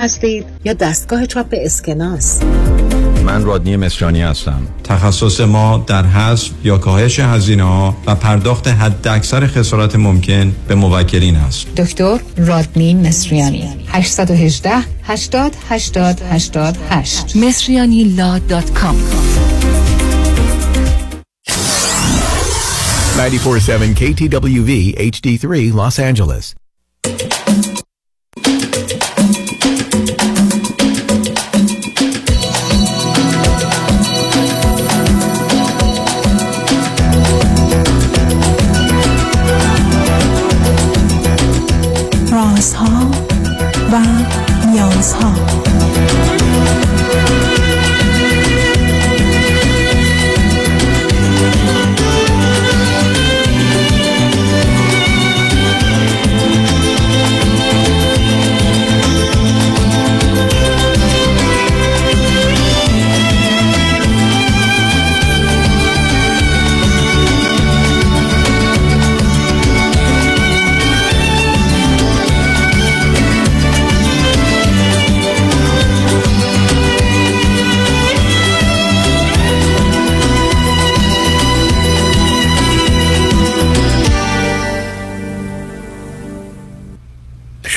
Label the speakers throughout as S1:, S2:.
S1: هستید؟ یا دستگاه چاپ اسکناس؟
S2: من رادنی مصریانی هستم. تخصص ما در حذف یا کاهش هزینه ها و پرداخت حد اکثر خسارت ممکن به موکلین است.
S1: دکتر رادنی مصریانی. 818 80 80 88 مصریانی لا دات کام.
S3: 94.7 KTWV HD3 Los Angeles.
S4: و نیازها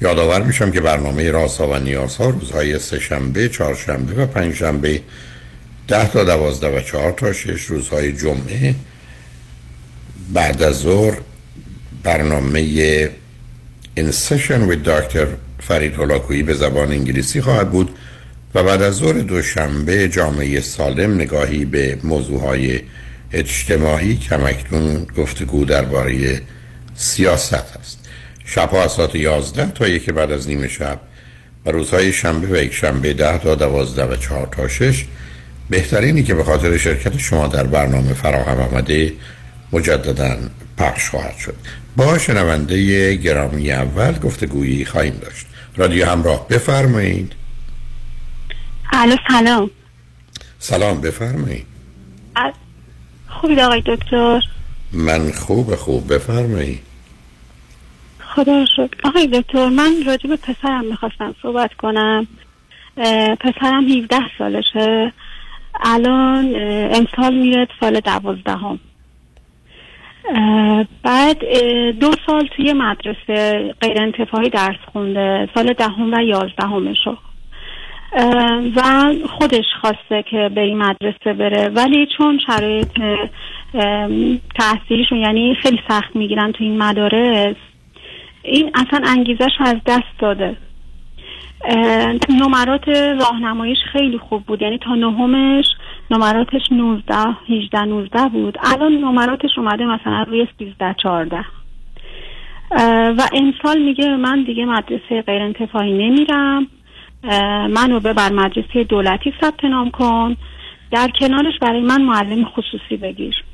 S5: یادآور میشم که برنامه رازها و نیازها روزهای سهشنبه، چهارشنبه و پنجشنبه ده تا دوازده و چهار تا شش روزهای جمعه بعد از ظهر برنامه In Session with Dr. فرید هلاکویی به زبان انگلیسی خواهد بود و بعد از ظهر دوشنبه جامعه سالم نگاهی به موضوعهای اجتماعی کمکتون گفتگو درباره سیاست است شبها از ساعت 11 تا یک بعد از نیمه شب. و روزهای شنبه و یک شنبه 10 تا 12 و 4 تا 6 بهترینی که به خاطر شرکت شما در برنامه فراهم آمده مجددا پخش خواهد شد. با شنونده گرامی اول گفتگویی خواهیم داشت. رادیو همراه بفرمایید.
S6: الو سلام.
S5: سلام بفرمایید.
S6: خوبید آقای دکتر؟
S5: من خوب خوب. بفرمایید.
S6: خدا شد آقای دکتر من راجع به پسرم می‌خواستم صحبت کنم. پسرم 17 سالشه. الان امسال میره سال دوازدهم. بعد دو سال توی مدرسه غیر انتفاعی درس خونده. سال دهم و یازدهمشو. و خودش خواسته که به این مدرسه بره. ولی چون شرایط تحصیلیشون یعنی خیلی سخت می‌گیرن تو این مدارس این اصلا انگیزش از دست داده. نمرات راهنماییش خیلی خوب بود. یعنی تا نهمش نمراتش 19 18 19 بود. الان نمراتش اومده مثلا روی 13 14 و امسال میگه من دیگه مدرسه غیر انتفاعی نمیرم. منو ببر مدرسه دولتی ثبت نام کن. در کنارش برای من معلم خصوصی بگیر.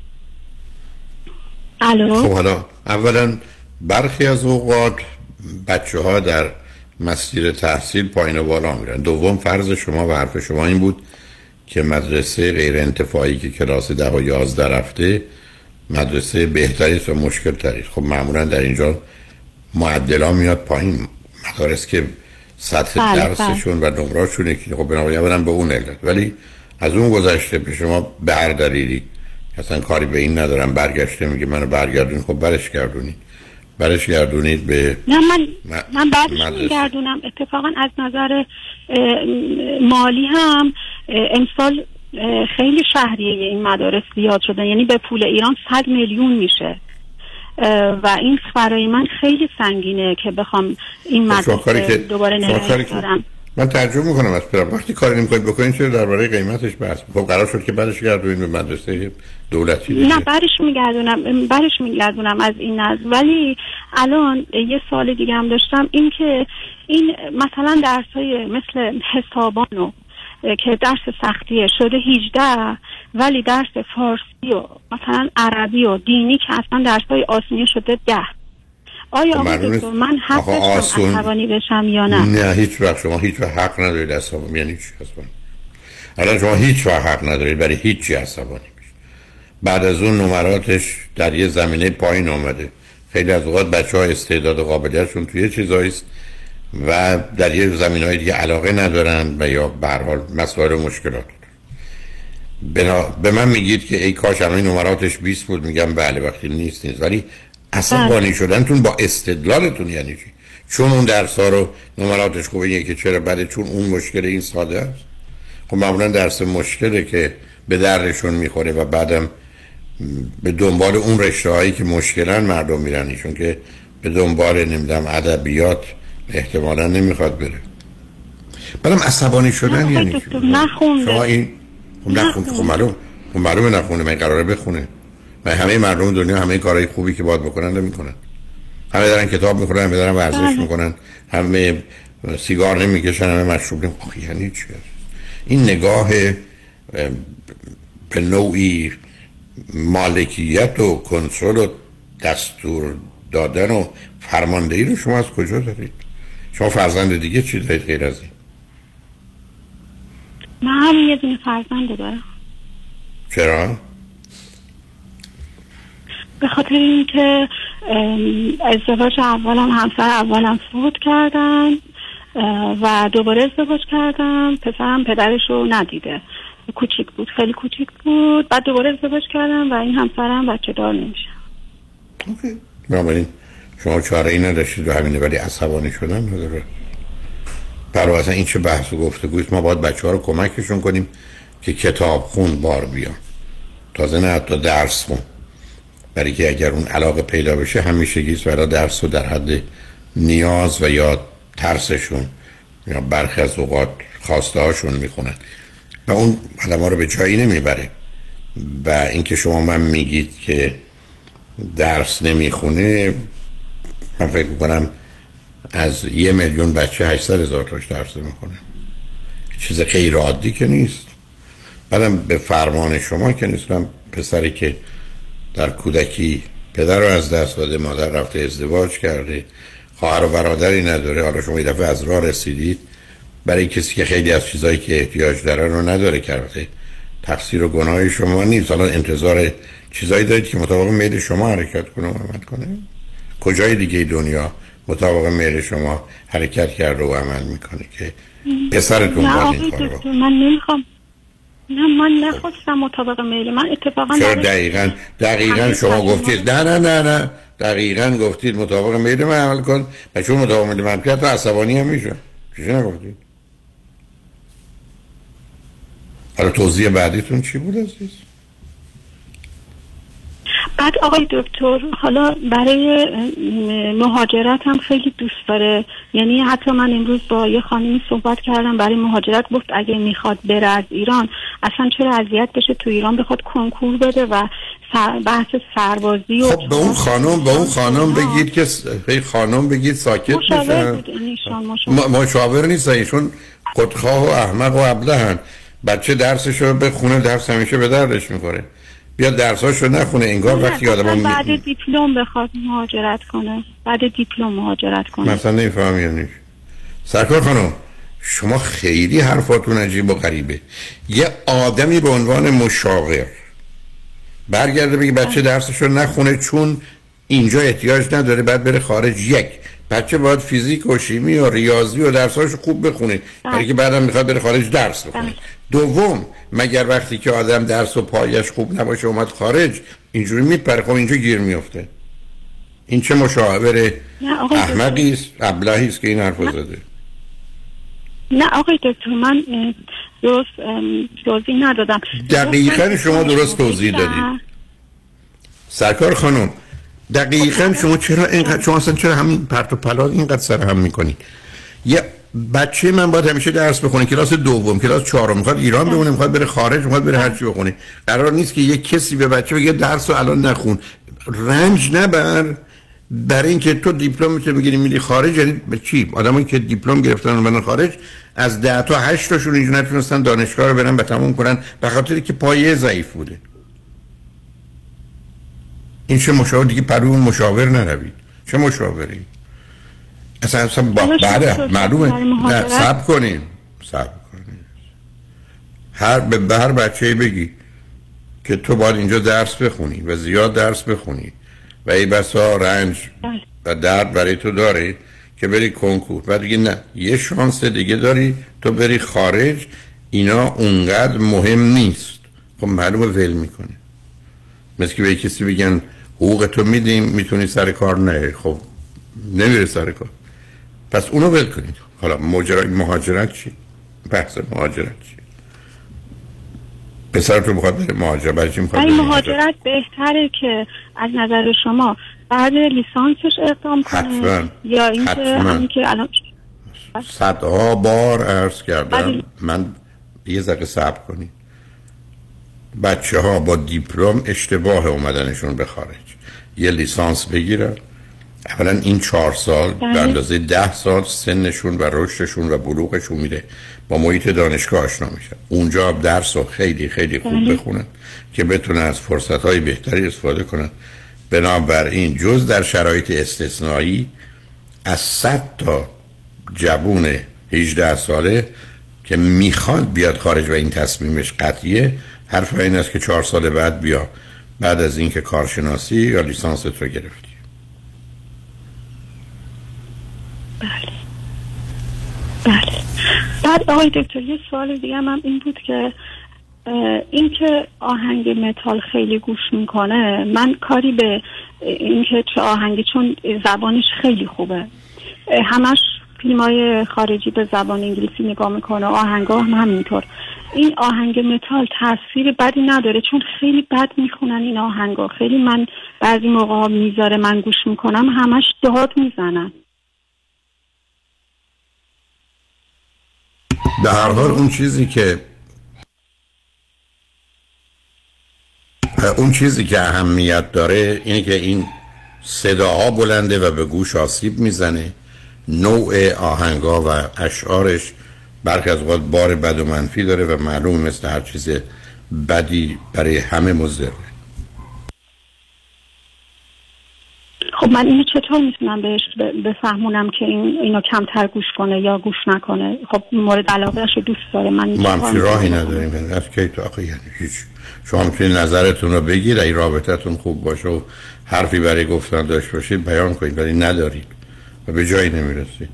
S6: الو؟
S5: خب حالا اولا برخی از اوقات بچه ها در مسیر تحصیل پایین و بالا میرن. دوم فرض شما و حرف شما این بود که مدرسه غیر انتفاعی که کلاس ده و یازده رفته مدرسه بهتری و مشکل تری خب معمولا در اینجا معدلا میاد پایین. مدارس که سطح
S6: بله،
S5: درسشون و نمراشونه که خب بنابراین به اون علت. ولی از اون گذشته به شما به هر دلیلی اصلا کاری به این ندارم برگشته میگه منو برگردون. خب برش گردونید برش گردونید به
S6: نه من من بعدش. میگردونم. اتفاقا از نظر مالی هم امسال خیلی شهریه این مدارس زیاد شده. یعنی به پول ایران 100 میلیون میشه. و این برای من خیلی سنگینه که بخوام این
S5: خب کاری
S6: مدرسه دوباره نگه
S5: که-
S6: دارم
S5: من تعجب می‌کنم از پدر وقتی کاری نمی‌کنید بکنید چرا درباره قیمتش بحث خب قرار شد که بعدش گردونید به مدرسه دولتی دیگه.
S6: نه برش میگردونم برش میگردونم از این نظر. ولی الان یه سال دیگه هم داشتم این که این مثلا درس های مثل حسابانو که درس سختیه شده 18 ولی درس فارسی و مثلا عربی و دینی که اصلا درس های آسونی شده 10 آیا
S5: خب
S6: آقای. دکتر من حق
S5: آسون-
S6: عصبانی بشم یا نه
S5: نه هیچ وقت شما هیچ وقت حق ندارید عصبانی یعنی چی اصلا الان شما هیچ وقت حق ندارید برای هیچی عصبانی بشید بعد از اون نمراتش در یه زمینه پایین آمده خیلی از اوقات بچه ها استعداد و قابلیتشون توی چیزاییست و در یه زمین های دیگه علاقه ندارن و یا به هر حال مسائل و مشکلات. بنا... به من میگید که ای کاش الان نمراتش 20 بود میگم بله وقتی نیست نیست ولی عصبانی شدنتون با استدلالتون یعنی چی؟ چون اون درس ها رو نمراتش خوبه که چرا بده چون اون مشکل این ساده است؟ خب معمولا درس مشکله که به دردشون می‌خوره و بعدم به دنبال اون رشته هایی که مشکلن مردم میرن ایشون که به دنبال نمی‌دونم ادبیات احتمالا نمی‌خواد بره. بعدم عصبانی شدن یعنی چی؟
S6: نخونده.
S5: شما این خب نخوند خب معلوم خب معلومه نخونه من قراره بخونه. و همه مردم دنیا همه کارهای خوبی که باید بکنن نمی‌کنن همه دارن کتاب می‌خونن همه دارن ورزش
S6: بله.
S5: می‌کنن همه سیگار نمی‌کشن همه مشروب نمی آخه یعنی چی؟ این نگاه اه، به نوعی مالکیت و کنترل و دستور دادن و فرماندهی رو شما از کجا دارید؟ شما فرزند دیگه چی دارید غیر از این؟
S6: من همین یه دونه فرزند دارم.
S5: چرا؟
S6: به خاطر اینکه ازدواج اولم همسر اولم فوت کردن و دوباره ازدواج کردم. پسرم پدرش رو ندیده. کوچیک بود خیلی کوچیک بود. بعد دوباره ازدواج کردم و این همسرم بچه دار نمیشه.
S5: بنابراین شما چاره ای نداشتید و همینه ولی عصبانی شدن؟ نداره برای اصلا این چه بحث و گفتگویست؟ ما باید بچه ها رو کمکشون کنیم که کتاب خون بار بیان. تازه نه حتی درس خون. برای که اگر اون علاقه پیدا بشه همیشگیست برای درس و در حد نیاز و یا ترسشون یا برخی از اوقات خواسته هاشون می‌خونن. و اون آدم ها رو به جایی نمی‌بره. و اینکه شما من میگید که درس نمی‌خونه من فکر می‌کنم از یه میلیون بچه 800 هزار تاش درس می‌خونه چیز غیر عادی که نیست. بعدم به فرمان شما که نیستم پسری که در کودکی پدر رو از دست داده مادر رفته ازدواج کرده. خواهر و برادری نداره. حالا شما یه دفعه از راه رسیدید. برای کسی که خیلی از چیزهایی که احتیاج داره رو نداره کرده. تقصیر و گناه شما نیست. حالا انتظار چیزایی دارید که مطابق میل شما حرکت کنه و عمل کنه. کجای دیگه دنیا مطابق میل شما حرکت کرده و عمل می‌کنه که پسرتون باید این
S6: من نمی‌خوام نه من نخواستم مطابق میل من اتفاقا برای-
S5: دقیقا دقیقا شما گفتید. نه نه نه نه. دقیقا گفتید مطابق میل من عمل کن. و چون مطابق میل من کرد تو عصبانی هم میشه چیزی نگفتید. حالا توضیح بعدیتون چی بود عزیز؟
S6: بعد آقای دکتر حالا برای مهاجرت هم خیلی دوست داره. یعنی حتی من امروز با یه خانمی صحبت کردم برای مهاجرت گفت اگه می‌خواد بره از ایران اصلا چرا اذیت بشه تو ایران بخواد کنکور بده و سر- بحث سربازی و
S5: خب به اون خانم به اون خانم بگید که به خانم بگید ساکت
S6: ایشان مشاور.
S5: نیست ایشون خودخواه و احمق و ابله هن بچه درسش رو بخونه درس همیشه به دردش می‌خوره. بیا درساش رو نخونه انگار وقتی آدم می...
S6: بعد دیپلم بخواد مهاجرت کنه. بعد دیپلم مهاجرت کنه.
S5: مثلا نمیفهم یعنی سرکار خانم شما خیلی حرفاتون عجیب و غریبه. یه آدمی به عنوان مشاور برگرده بگه بچه درسش رو نخونه چون اینجا احتیاج نداره بعد بره خارج. یک. بچه باید فیزیک و شیمی و ریاضی و درساش رو خوب بخونه. برای که بعدم می‌خواد بره خارج درس بخونه.
S6: بله.
S5: دوم مگر وقتی که آدم درس و پایش خوب نباشه اومد خارج اینجوری میپره. خب اینجا گیر میفته این چه مشاور
S6: نه، آقای دکتر.
S5: احمقی است ابلهی است که این حرف زده.
S6: نه آقای دکتر من درست توضیح ندادم.
S5: دقیقاً شما درست توضیح دادید. سرکار خانم دقیقا شما چرا اینقدر شما اصلا چرا همین پرت و پلا اینقدر سر هم می‌کنید؟ یه بچه من باید همیشه درس بخونه کلاس دوم کلاس چهارم. می‌خواد ایران بمونه می‌خواد بره خارج می‌خواد بره هر چی بخونه. قرار نیست که یک کسی به بچه بگه درس رو الان نخون. رنج نبر. برای اینکه تو دیپلم تو بگیری میری خارج یعنی به چی؟ آدمایی که دیپلم گرفتن برن خارج از 10 تا 8 تاشون اینجا نتونستن دانشگاه رو برن به تموم کنن به خاطر که پایه ضعیف بوده. این چه مشاور؟ دیگه پرو مشاور نروید. چه مشاوری؟ اصلا اصلا با بعد معلومه. نه سب کنین سب کنین هر به هر بچه بگی که تو باید اینجا درس بخونی و زیاد درس بخونی و ای بسا رنج
S6: بله.
S5: و درد برای تو داری که بری کنکور. و دیگه نه یه شانس دیگه داری تو بری خارج اینا اونقدر مهم نیست. خب معلومه ول می‌کنه. مثل که به کسی بگن حقوق تو میدیم می‌تونی سر کار نه. خب نمیره سر کار. پس اونو ول کنید. حالا ماجرای مهاجرت چی؟ بحث مهاجرت چی؟ پسر تو بخواد بره مهاجرت چی می‌خواد بره
S6: مهاجرت بهتره که از نظر شما بعد لیسانسش اقدام کنه. یا اینکه. همین که الان
S5: صدها بار عرض کردم. من یه ذره صبر کنید بچه ها با دیپلم اشتباه اومدنشون به خارج یه لیسانس بگیرن اولا این چهار سال به
S6: بله.
S5: اندازه ده سال سنشون و رشدشون و بلوغشون میره. با محیط دانشگاه آشنا میشن اونجا درس رو خیلی خیلی خوب
S6: بله.
S5: بخونن که بتونن از فرصت های بهتری استفاده کنن. بنابراین جز در شرایط استثنایی از 100 تا جوون 18 ساله که می‌خواد بیاد خارج و این تصمیمش قطعیه حرف این است که چهار سال بعد بیا. بعد از اینکه کارشناسی یا لیسانست رو گرفتی؟
S6: بله. بعد آقای دکتر یه سوال دیگه هم این بود که اه، این که آهنگ متال خیلی گوش می‌کنه من کاری به این که چه آهنگی چون زبانش خیلی خوبه. همش فیلم های خارجی به زبان انگلیسی نگاه می‌کنه آهنگا هم همینطور. این آهنگ متال تاثیر بدی نداره چون خیلی بد می‌خونن این آهنگا خیلی من بعضی موقع می‌ذاره من گوش می‌کنم همش داد می‌زنن.
S5: به هر حال اون چیزی که اون چیزی که اهمیت داره اینه که این صداها بلنده و به گوش آسیب می‌زنه. نوع آهنگا و اشعارش برخی از اوقات بار بد و منفی داره و معلوم مثل هر چیز بدی برای همه مضره
S6: خب من اینو چطور می‌تونم بهش بفهمونم که این اینو کمتر گوش کنه یا گوش نکنه؟ خب مورد علاقهش رو دوست داره. من
S5: چی راهی؟ نداریم. از کی تو آخه یعنی هیچ. شما می‌تونید نظرتون رو بگید اگه رابطتون خوب باشه و حرفی برای گفتن داشت باشید بیان کنید. ولی ندارید. و به جایی نمی‌رسید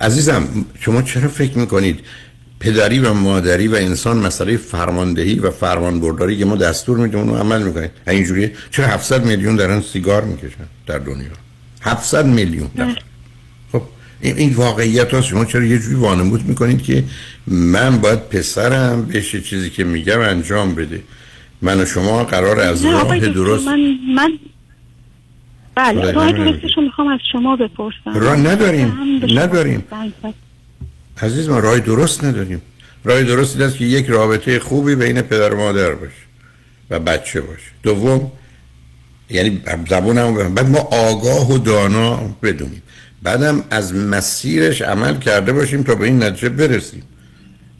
S5: عزیزم شما چرا فکر می‌کنید پدری و مادری و انسان مسئله فرماندهی و فرمانبرداری که ما دستور میدیم اونو عمل می‌کنید اینجوریه چرا 700 میلیون دارن سیگار می‌کشن در دنیا؟ 700 میلیون. خب این, این واقعیت هست شما چرا یه جوری وانمود می‌کنید که من باید پسرم بهش یه چیزی که میگم انجام بده؟ من و شما قرار از راه درست
S6: من من بله راه. درستش رو می‌خوام از شما بپرسم
S5: راه نداریم. نداریم. عزیز من راه درست نداریم راه درست این است که یک رابطه خوبی بین پدر و مادر باشه و بچه باشه دوم یعنی زبون هم بعد ما آگاه و دانا بدونیم بعدم از مسیرش عمل کرده باشیم تا به این نتیجه برسیم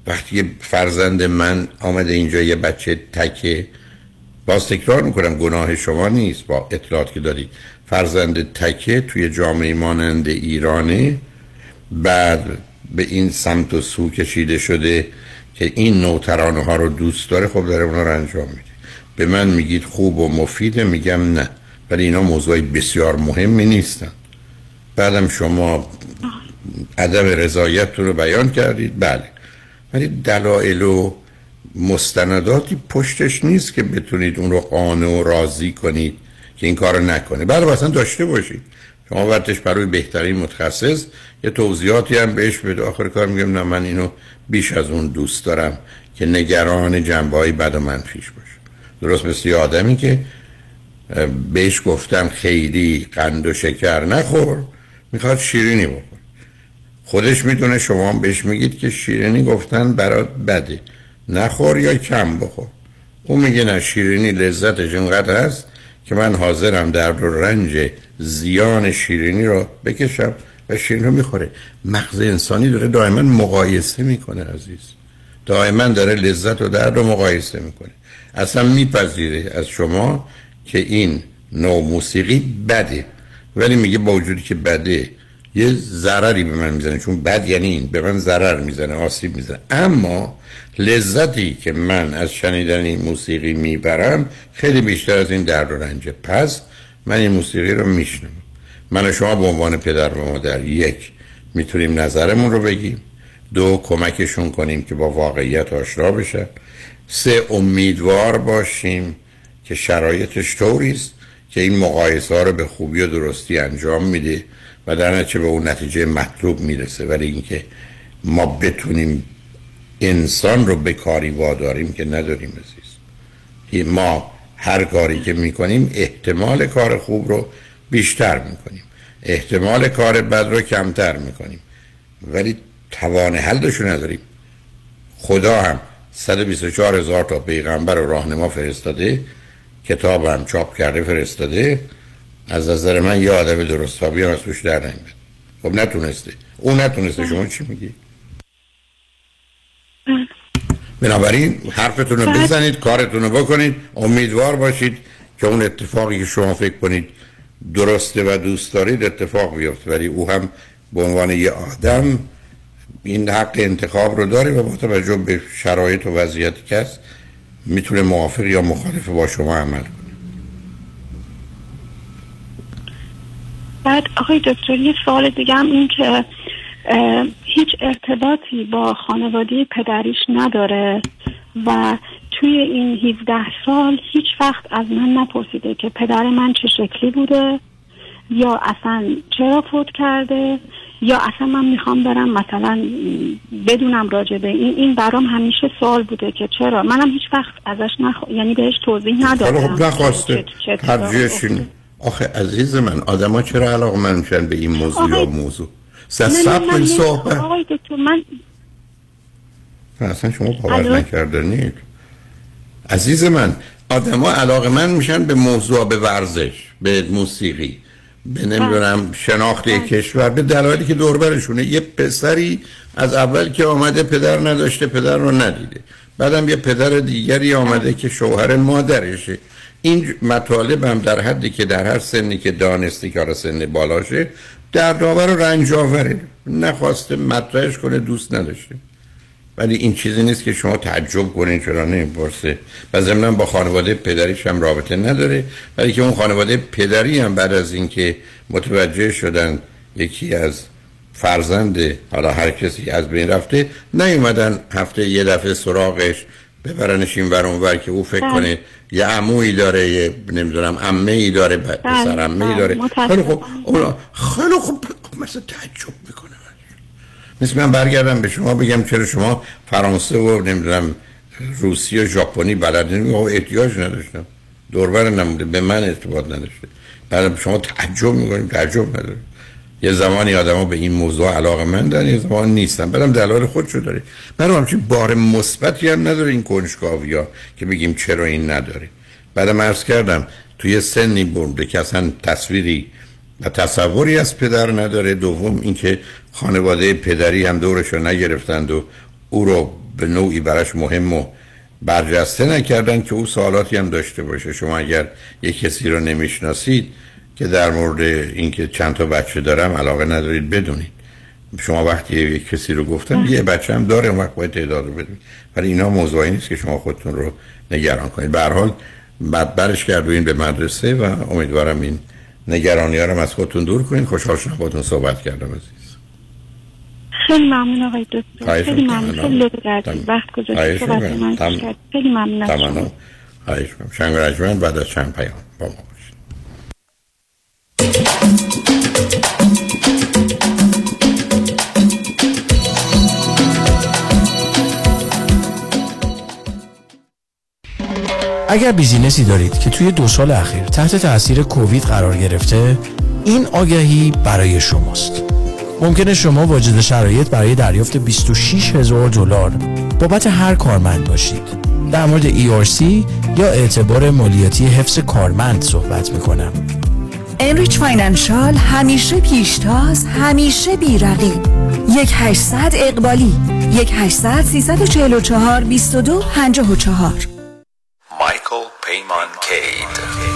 S5: وقتی فرزند من آمده اینجا یه بچه تکه باز تکرار می‌کنم گناه شما نیست با اطلاعات که دارید فرزند تکه توی جامعه مانند ایرانه بعد به این سمت و سو کشیده شده که این نوع ترانه ها رو دوست داره خب داره اونا رو انجام میده. به من میگید خوب و مفیده میگم نه. ولی اینا موضوعی بسیار مهمی نیستن. بعدم شما عدم رضایتتون رو بیان کردید. بله. ولی دلایل و مستنداتی پشتش نیست که بتونید اون رو قانع و راضی کنید. که این کار رو نکنه بله اصلا داشته باشید شما وقتش برای بهترین متخصص یه توضیحاتی هم بهش بده. آخر کار میگم نه من اینو بیش از اون دوست دارم که نگران جنبه های بد و منفیش باشه. درست مثل یه آدمی که بهش گفتم خیلی قند و شکر نخور می‌خواد شیرینی بخور خودش می‌دونه شما بهش میگید که شیرینی گفتن برات بده. نخور یا کم بخور. او میگه نه شیرینی لذتش اینقدر هست که من حاضرم درد و رنج زیان شیرینی رو بکشم و شیرین رو می‌خوره. مغز انسانی داره دائما مقایسه می‌کنه عزیز. دائما داره لذت و درد رو مقایسه می‌کنه. اصلا میپذیره از شما که این نوع موسیقی بده. ولی میگه با وجودی که بده یه ضرری به من می‌زنه چون بد یعنی این به من ضرر می‌زنه آسیب می‌زنه. اما لذتی که من از شنیدن این موسیقی می‌برم خیلی بیشتر از این درد و رنجه پس من این موسیقی رو میشنم من و شما به عنوان پدر و مادر یک می‌تونیم نظرمون رو بگیم. دو کمکشون کنیم که با واقعیت آشنا بشن. سه امیدوار باشیم که شرایطش طوریست که این مقایسه رو به خوبی و درستی انجام میده. و در نتیجه به اون نتیجه مطلوب می‌رسه ولی اینکه ما بتونیم انسان رو به کاری واداریم که نداریم عزیز. ما هر کاری که می‌کنیم احتمال کار خوب رو بیشتر می‌کنیم احتمال کار بد رو کمتر می‌کنیم. ولی توان حلش نداریم. خدا هم 124 هزار تا پیغمبر و راهنما فرستاده کتاب هم چاپ کرده فرستاده. از نظر من یه آدم درست هم از توش در نمیاد خب نتونسته اون نتونسته. شما چی میگی؟ بنابراین حرفتون رو بزنید کارتون رو بکنید امیدوار باشید که اون اتفاقی که شما فکر کنید درسته و دوست دارید اتفاق بیفته. ولی او هم به عنوان یه آدم این حق انتخاب رو داره و با توجه به شرایط و وضعیتی که هست می‌تونه موافق یا مخالف با شما عمل کنه.
S7: بعد آقای دکتر یه سوال دیگه هم این که هیچ ارتباطی با خانواده پدریش نداره و توی این 17 سال هیچ وقت از من نپرسیده که پدر من چه شکلی بوده یا اصلا چرا فوت کرده یا اصلا من می‌خوام برم مثلا بدونم راجع به این این برام همیشه سوال بوده که چرا؟ منم هیچ وقت ازش نخ... یعنی بهش توضیح ندادم.
S5: خب نخواسته. آخه عزیز من آدما چرا علاقه من میشن به این موضوع یا موضوع؟ سب این صحبت.
S7: آقای دکتر من
S5: اصلا شما باور نکردنید عزیز من آدما علاقه من میشن به موضوع به ورزش به موسیقی به نمی‌دونم شناخت یک کشور به دلایلی که دوربرشونه. یه پسری از اول که آمده پدر نداشته پدر رو ندیده. بعدم یه پدر دیگری آمده که شوهر مادرشه. این مطالب هم در حدی که در هر سنی که دانستی که سن بالاشه در داور و رنج آوره. نخواسته مطرحش کنه دوست نداشته. ولی این چیزی نیست که شما تعجب کنین چرا نمی‌پرسه. و ضمنا با خانواده پدریش هم رابطه نداره. ولی که اون خانواده پدری هم بعد از اینکه متوجه شدن یکی از فرزند حالا هر کسی از بین رفته نیومدن هفته یه دفعه سراغش ببرنش این ور ور که او فکر بله. کنه یه عمویی داره یه نمی‌دونم عمه ای داره بله، پسر عمه ای داره. خیلی خوب خیلی خوب مثلا تعجب می‌کنه. مثل من برگردم به شما بگم چرا شما فرانسه و نمی‌دونم روسی و ژاپنی بلدین و احتیاج نداشتم. دوربر نموده به من ارتباط نداشته. بعد شما تعجب می‌کنیم تعجب نداره یه زمانی آدما به این موضوع علاقه من دارن یه زمان نیستن. برم دلال خودشو داره. برام همچین بار مثبتی هم نداره این کنجکاوی ها که بگیم چرا این نداره. بعدم عرض کردم توی سنی برده که اصلا تصویری و تصوری از پدر نداره. دوم اینکه خانواده پدری هم دورش رو نگرفتند و او رو به نوعی براش مهم و برجسته نکردن که او سوالاتی هم داشته باشه. شما اگر یک کسی رو نمی‌شناسید که در مورد اینکه چند تا بچه دارم علاقه ندارید بدونید. شما وقتی یک کسی رو گفتم یه بچه هم داره اون وقت باید تعداد رو بدونید. ولی اینا موضوعی نیست که شما خودتون رو نگران کنید. به حال بعد برش کردوین به مدرسه و امیدوارم این نگرانی رو از خودتون دور کنید. خوشحال شدم باتون صحبت کردم عزیز.
S7: خیلی ممنون آقای دکتر. خیلی ممنون. خیلی لطف وقت گذاشتید. خیلی ممنون تمام.
S5: شنگ بعد از چند پیام با ما
S8: اگر business ی دارید که توی دو سال اخیر تحت تاثیر کووید قرار گرفته این آگهی برای شماست. ممکنه شما واجد شرایط برای دریافت 26 هزار دلار بابت هر کارمند باشید. در مورد ERC یا اعتبار مالیاتی حفظ کارمند صحبت می‌کنم.
S9: Enrich Financial همیشه پیشتاز همیشه بیرقیب یک هشتصد اقبالی یک هشتصد سیصد و چهل و چهار بیست و دو پنجاه و چهار.
S10: مایکل پیمان کید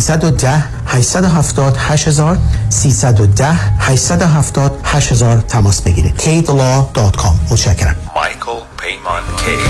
S11: 310 870 8000 310 870 8000 تماس بگیرید. kidlaw.com متشکرم.
S10: مایکل پیمان کید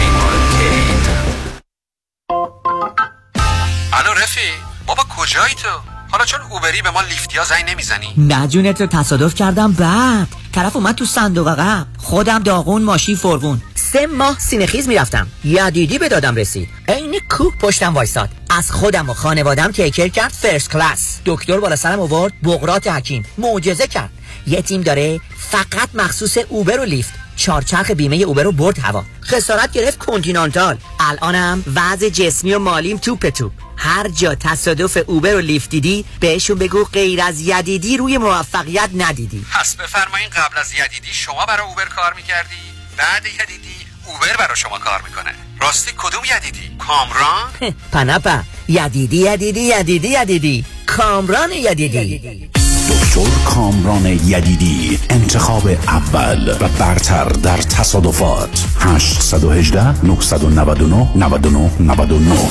S12: الو رفی بابا کجایی تو؟ حالا چون Uber ی به ما Lyft یا زنگ نمی‌زنی؟
S13: نه جونت رو تصادف کردم بعد. طرف اومد تو صندوق عقب. خودم داغون ماشین فرغون. سه ماه سینه‌خیز می‌رفتم. یدیدی به دادم رسید. عین کوه پشتم وایساد از خودم و خانوادم take care کرد first class دکتر بالا سرم آورد بقراط حکیم. معجزه کرد. یه تیم داره فقط مخصوص اوبر و لیفت. چارچرخ بیمه اوبر رو برد هوا. خسارت گرفت کنتینانتال. الانم وضع جسمی و مالیم توپ توپ هر جا تصادف اوبر و لیفت دیدی بهشون بگو غیر از یدیدی روی موفقیت ندیدی.
S12: پس بفرمایین قبل از یدیدی شما برای اوبر کار می‌کردی؟ بعد یدیدی اوبر برای شما کار می‌کنه. راستی کدوم یدیدی؟ کامران؟
S13: پنپا یدیدی یدیدی یدیدی یدیدی. کامران یدیدی.
S14: دکتر کامران یدیدی انتخاب اول و برتر در تصادفات. 818 999 99 99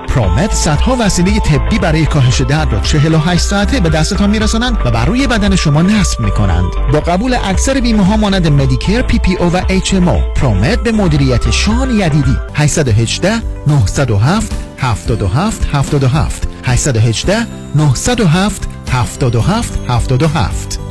S15: ProMed صدها وسیله طبی برای کاهش درد را 48 ساعته به دستتان میرسانند و بر روی بدن شما نصب می‌کنند. با قبول اکثر بیمه ها مانند Medicare PPO و HMO ProMed به مدیریت شان یدیدی. 818 907 77 77 818 907 77 77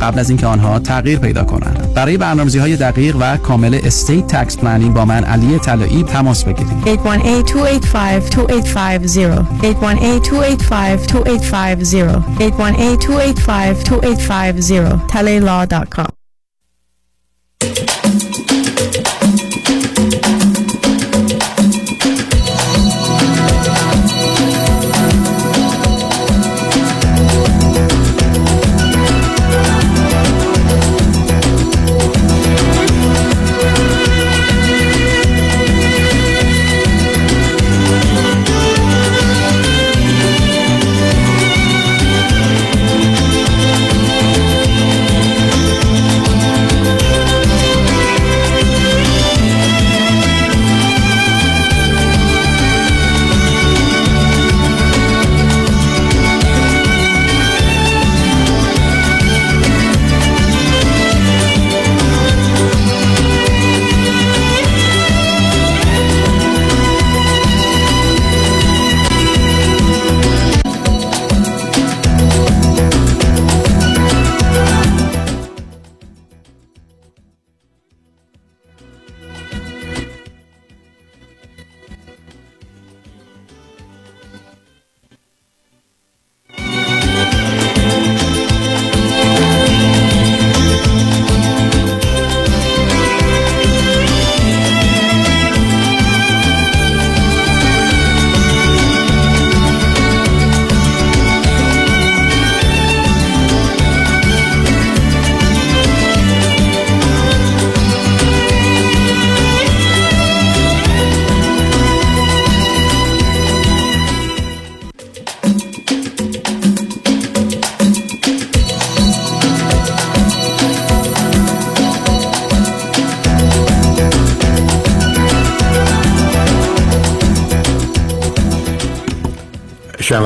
S16: قبل از اینکه آنها تغییر پیدا کنند. برای برنامه‌ریزی های دقیق و کامل estate tax planning با من علی طلایی تماس بگیرید.
S17: 818-285-2850 818-285-2850 talaylaw.com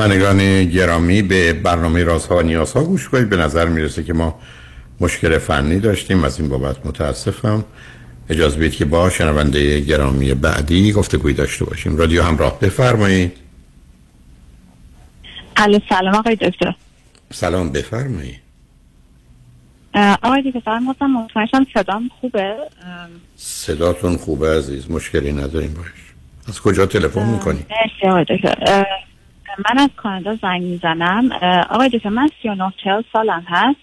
S5: شنوندگان گرامی به برنامه رازها و نیازها گوش کنید. به نظر می‌رسه که ما مشکل فنی داشتیم از این بابت متاسفم. اجازه بدید که با شنونده گرامی بعدی گفتگوی داشته باشیم. رادیو همراه بفرمایید.
S18: الو سلام آقای دکتر.
S5: سلام بفرمایید.
S18: آقای دکتر فقط مطمئن مطمئنشم صدام خوبه.
S5: صداتون خوبه عزیز مشکلی نداریم باش. از کجا تلفن می‌کنی؟
S18: مرسی آقای دکتر. من از کانادا زنگ می‌زنم. آقای دکتر من 39 40 سالم هست.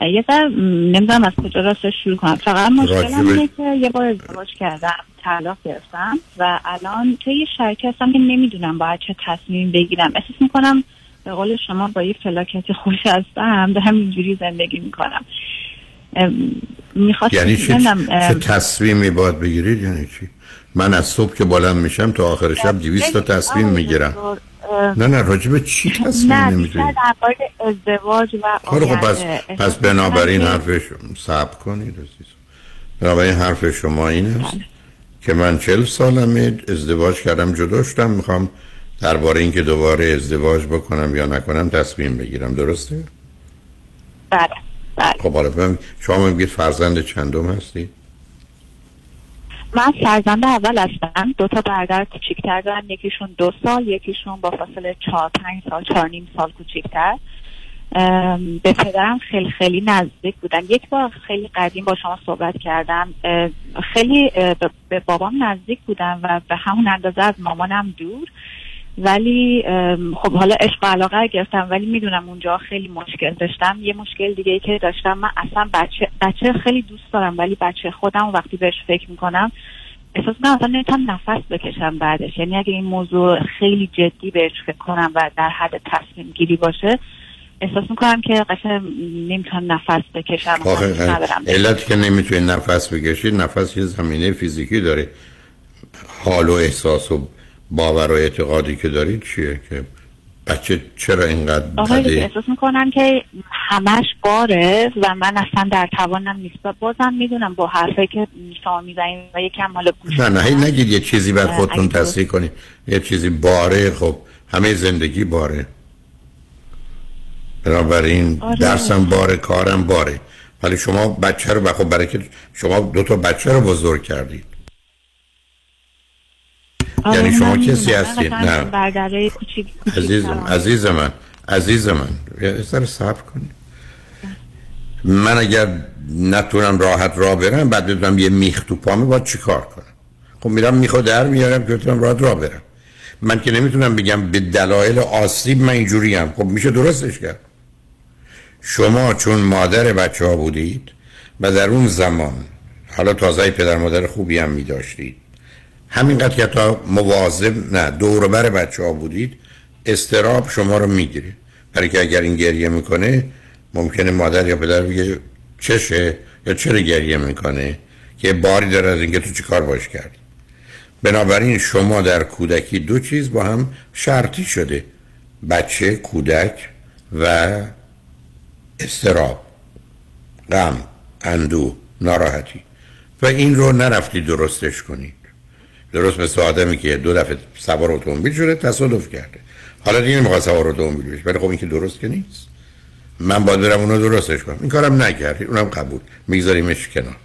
S18: یه ذره نمی‌دونم از کجا راستش شروع کنم. فقط مشکلم اینه که یه بار ازدواج کردم طلاق گرفتم و الان توی یه شرکت هستم که نمی‌دونم باید چه تصمیم بگیرم. احساس می‌کنم به قول شما با یه فلاکت خوش هستم دارم اینجوری زندگی می‌کنم. می‌خواستم
S5: یعنی چه, تصمیمی باید بگیرید؟ یعنی چی؟ من از صبح که بلند میشم تا آخر شب 200 تا تصمیم می‌گیرم. نه نه راجب چی تصمیم
S18: نه بیشتر در مورد ازدواج و
S5: خیلی خب پس
S18: آینده.
S5: پس بنابراین
S18: می‌کنم
S5: حرف شما صبر کنید عزیز بنابراین حرف شما این است که من چل سالمه ازدواج کردم جدا شدم. می‌خوام درباره اینکه دوباره ازدواج بکنم یا نکنم تصمیم بگیرم. درسته؟
S18: بله بله.
S5: خب حالا شما میگید فرزند چندم هستی؟
S18: من فرزند اول هستم. دو تا برادر کوچیک‌تر دارم. یکیشون دو سال یکیشون با فاصله چهار پنج سال چهار نیم سال کوچیک‌تر. به پدرم خیلی خیلی نزدیک بودم. یک بار خیلی قدیم با شما صحبت کردم. خیلی به بابام نزدیک بودم و به همون اندازه از مامانم دور. ولی خب حالا عشق و علاقه گرفتم ولی می‌دونم اونجا خیلی مشکل داشتم. یه مشکل دیگه ای که داشتم من اصلا بچه بچه خیلی دوست دارم ولی بچه خودم وقتی بهش فکر می‌کنم احساس می‌کنم اصلا نمی‌تونم نفس بکشم بعدش. یعنی اگه این موضوع خیلی جدی بهش فکر کنم و در حد تصمیم گیری باشه احساس می‌کنم که قشنگ نمی‌تونم نفس بکشم
S5: علت که نمی‌تونید نفس بکشید نفس یه زمینه فیزیکی داره. حال و احساس و باور و اعتقادی که دارید چیه که بچه چرا اینقدر
S18: آقای
S5: بده
S18: احساس می‌کنم که همش باره و من اصلا در توانم نیست. و بازم می‌دونم با حرفی که شما می‌زنید و یکم حالا گوش
S5: نه نه نگید یه چیزی بر خودتون تصحیح کنید یه چیزی باره خب همه زندگی باره. بنابراین
S18: آره.
S5: درسم باره کارم باره. ولی شما بچه رو خب برای که شما دو تا بچه رو بزرگ کردید. یعنی
S18: من
S5: شما. کسی هستید؟
S18: قشنگ
S5: نه.
S18: برادرای کوچیک کوچیک
S5: عزیزم. عزیز من عزیز من یه ذره صبر کنید من اگر نتونم راحت راه برم بعد بدونم یه میخ تو پامه باید چی کار کنم خب میرم میخو در میارم که بتونم راحت راه برم من که نمی‌تونم بگم به دلایل آسیب من اینجوری هم خب میشه درستش کرد شما چون مادر بچه ها بودید و در اون زمان حالا تازه پدر مادر خوبی هم می داشتید همینقدر که تا مواظب نه دور و بر بچه ها بودید استراب شما رو می‌گیره. برای که اگر این گریه می‌کنه ممکنه مادر یا پدر بگه چشه؟ یا چرا گریه می‌کنه؟ که باری داره از اینکه تو چی کار باش کردی؟ بنابراین شما در کودکی دو چیز با هم شرطی شده. بچه کودک و استراب غم اندو ناراحتی. و این رو نرفتی درستش کنید درست مثل آدمی که دو دفعه سوار اتومبیل شده تصادف کرده. حالا دیگه نمی‌خواد سوار اتومبیل بشه. ولی خب این که درست که نیست. من باید برم اونو درستش کنم. این کارم نکردید. اونم قبول. میگذاریمش کنار.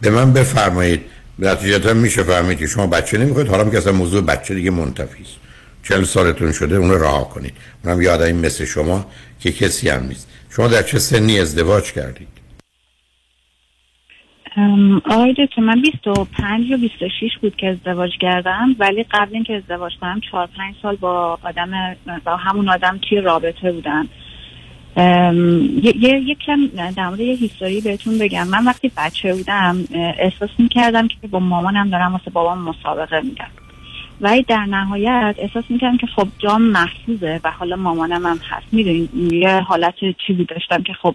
S5: به من بفرمایید. نتیجتا میشه فهمید که شما بچه نمی‌خواید. حالا که اصلا موضوع بچه دیگه منتفی است. چل سالتون شده اونو رها کنید. اونم یه آدمی مثل شما که کسی هم نیست. شما در چه سنی ازدواج کردید؟
S18: آقای دکتر من 25 یا 26 بود که ازدواج کردم ولی قبل اینکه ازدواج کنم 4 5 سال با آدم با همون آدم توی رابطه بودم. یه یه- یکم در مورد یه هیستوری بهتون بگم. من وقتی بچه بودم احساس می‌کردم که با مامانم دارم واسه بابام مسابقه میدم ولی در نهایت احساس می‌کردم که خب جام محفوظه و حالا مامانم هم هست. می‌دونی یه حالت چیزی داشتم که خب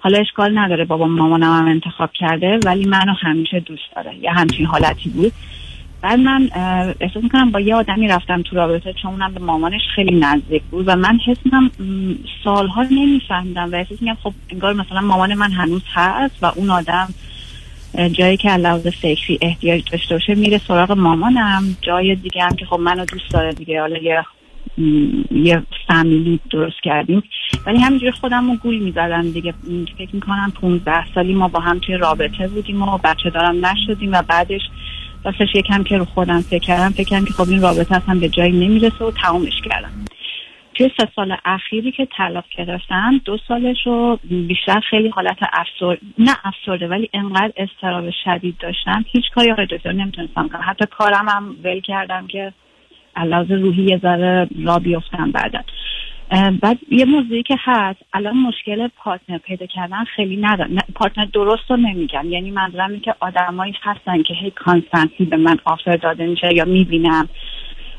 S18: حالا اشکال نداره بابا مامانم هم انتخاب کرده ولی منو همیشه دوست داره. یه همچین حالتی بود. بعد من احساس می‌کنم با یه آدمی رفتم تو رابطه چون اونم به مامانش خیلی نزدیک بود و من حس می‌کنم سالها نمیفهمیدم و احساس می‌کنم خب انگار مثلا مامان من هنوز هست و اون آدم جایی که لحاظ فکری احتیاج داشته باشه میره سراغ مامانم جای دیگه هم که خب منو دوست داره دیگه. حالا یه یه فامیلی درست کردیم. ولی همینجوری خودم رو گول می‌زدم دیگه. فکر می‌کنم 15 سالی ما با هم توی رابطه بودیم و بچه دارم نشدیم و بعدش راستش یکم که رو خودم فکر کردم فکر کردم که خب این رابطه اصلا به جایی نمی‌رسه و تمومش کردم. توی سه سال اخیری که طلاق گرفتم دو سالش رو بیشتر خیلی حالت افسر نه افسرده ولی انقدر استراب شدید داشتم. هیچ کاری آقای دکتر نمی‌تونستم کنم. حتی کارم هم ول کردم که علاوه روحی یه ذره را بیفتم بعدا. اه، بعد یه موضوعی که هست الان مشکل پارتنر پیدا کردن خیلی ندارم. پارتنر درست رو نمیگم. یعنی منظورم که آدمایی هستن که هی کانستنتلی به من آفر داده میشه یا می‌بینم.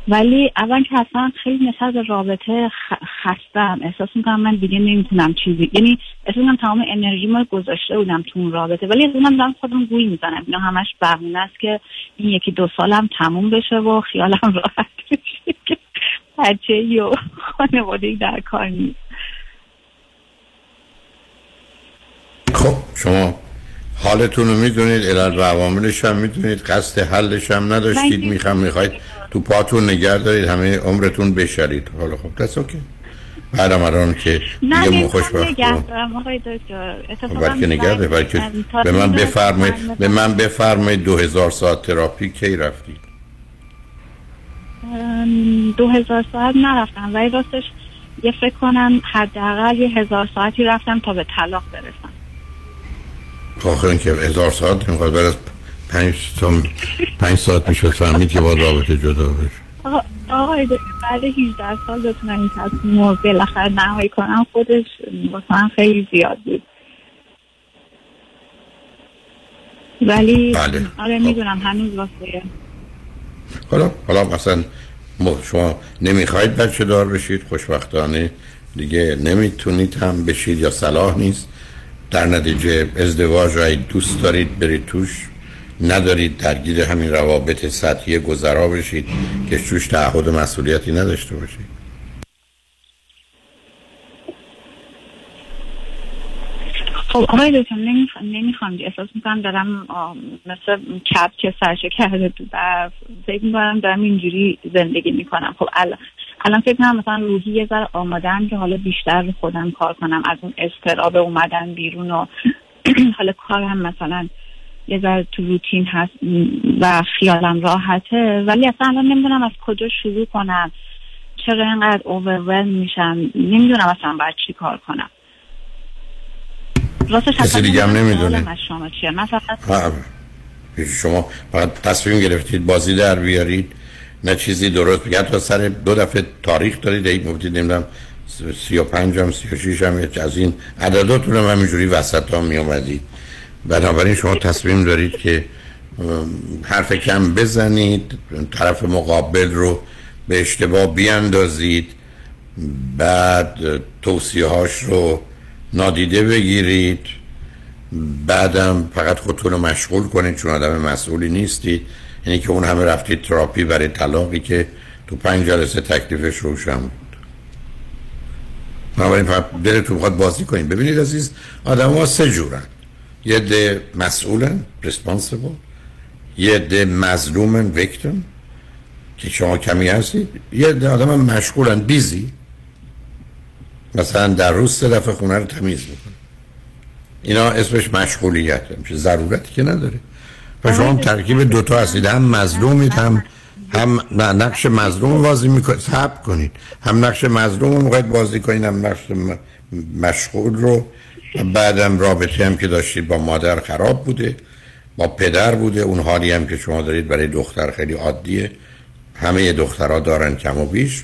S18: ولی اول که اصلا خیلی نسبت به رابطه خستم. احساس می‌کنم من دیگه نمی‌تونم چیزی یعنی احساس می‌کنم تمام انرژی رو گذاشته بودم تو اون رابطه. ولی از اونم دارم خودم گوی می‌زنم. اینا همش بهونه است که این یکی دو سالم تموم بشه و خیالم راحت بشه که بچه یا خانواده در کار نیست.
S5: خب شما حالتون رو می‌دونید الان عواملش هم می‌دونید قصد حلش هم نداشتید می‌خوام می‌خواید تو پاتون نگه دارید همه عمرتون بشرید. حالا خب دست اوکی بعدم الان که
S18: آقای دکتر. اتفاقا
S5: بلکه نگه دارید بلکه به من بفرمایید
S18: که
S5: به من بفرمایید دو هزار ساعت تراپی کی رفتید؟
S18: دو هزار ساعت نرفتم. ولی راستش یه فکر کنم حداقل یه هزار ساعتی رفتم تا به طلاق برسم.
S5: آخر اینکه هزار ساعت می‌خواد برای پنج تا پنج ساعت می‌شد فهمید که با رابطه جدا بشه.
S18: آقا- آقای بعد 18 سال بتونم این تصمیم رو بالاخره نهایی کنم خودش واسه من خیلی زیاد بود. ولی
S5: بله.
S18: آره می‌دونم هنوز واسه.
S5: حالا حالا مثلا شما نمی‌خواید بچه دار بشید خوشبختانه دیگه نمی‌تونید هم بشید یا صلاح نیست. در نتیجه ازدواج را دوست دارید برید توش. ندارید درگیر همین روابط سطحی گذرا بشید که توش تعهد مسئولیتی نداشته باشید.
S18: خب آقای دکتر نمی‌خوام نمی‌خوام احساس می‌کنم دارم مثل کپ که سرشه کرده برف فکر می‌کنم دارم اینجوری زندگی می‌کنم. خب الان الان فکر کنم مثلا روحی یه ذره آمادم که حالا بیشتر خودم کار کنم از اون استراب اومدن بیرون و حالا کارم مثلا یه ذره تو روتین هست و خیالم راحته. ولی اصلا الان نمی‌دونم از کجا شروع کنم. چرا اینقدر اوورولم میشم؟ نمی‌دونم اصلا باید چی کار کنم. راستش
S5: کسی
S18: اصلا
S5: دیگه هم
S18: نمی‌دونم
S5: نمی‌دونه.
S18: از شما فقط
S5: ها، شما فقط تصمیم گرفتید بازی در بیارید. نه چیزی درست بگید. حتی سر دو دفعه تاریخ دارید. ای گفتید نمی‌دونم سی و پنج هم سی و شیش هم از این. عدداتون هم همینجوری وسط ها می اومدید بنابراین شما تصمیم دارید که حرف کم بزنید طرف مقابل رو به اشتباه بیاندازید بعد توصیه هاش رو نادیده بگیرید بعدم فقط خودتون رو مشغول کنید چون آدم مسئولی نیستید. یعنی که اون همه رفتید تراپی برای طلاقی که تو پنج جلسه تکلیفش روشن بود. بنابراین فقط دلتون می‌خواد بازی کنید. ببینید عزیز آدم ها سه جورن. یه عده مسئولن responsible. یه عده مظلومن victim که شما کمی هستید. یه عده آدم هم مشغولن بیزی مثلا در روز سه دفعه خونه رو تمیز می‌کنه اینا اسمش مشغولیت. میشه ضرورتی که نداره. و شما هم ترکیب دوتا هستید. هم مظلومید هم هم نقش مظلوم بازی می‌کنید صبر کنید. هم نقش مظلوم رو می‌خواید بازی کنید هم نقش مشغول رو بعدم رابطه هم که داشتید با مادر خراب بوده با پدر بوده اون حالی هم که شما دارید برای دختر خیلی عادیه. همه دخترها دارن کم و بیش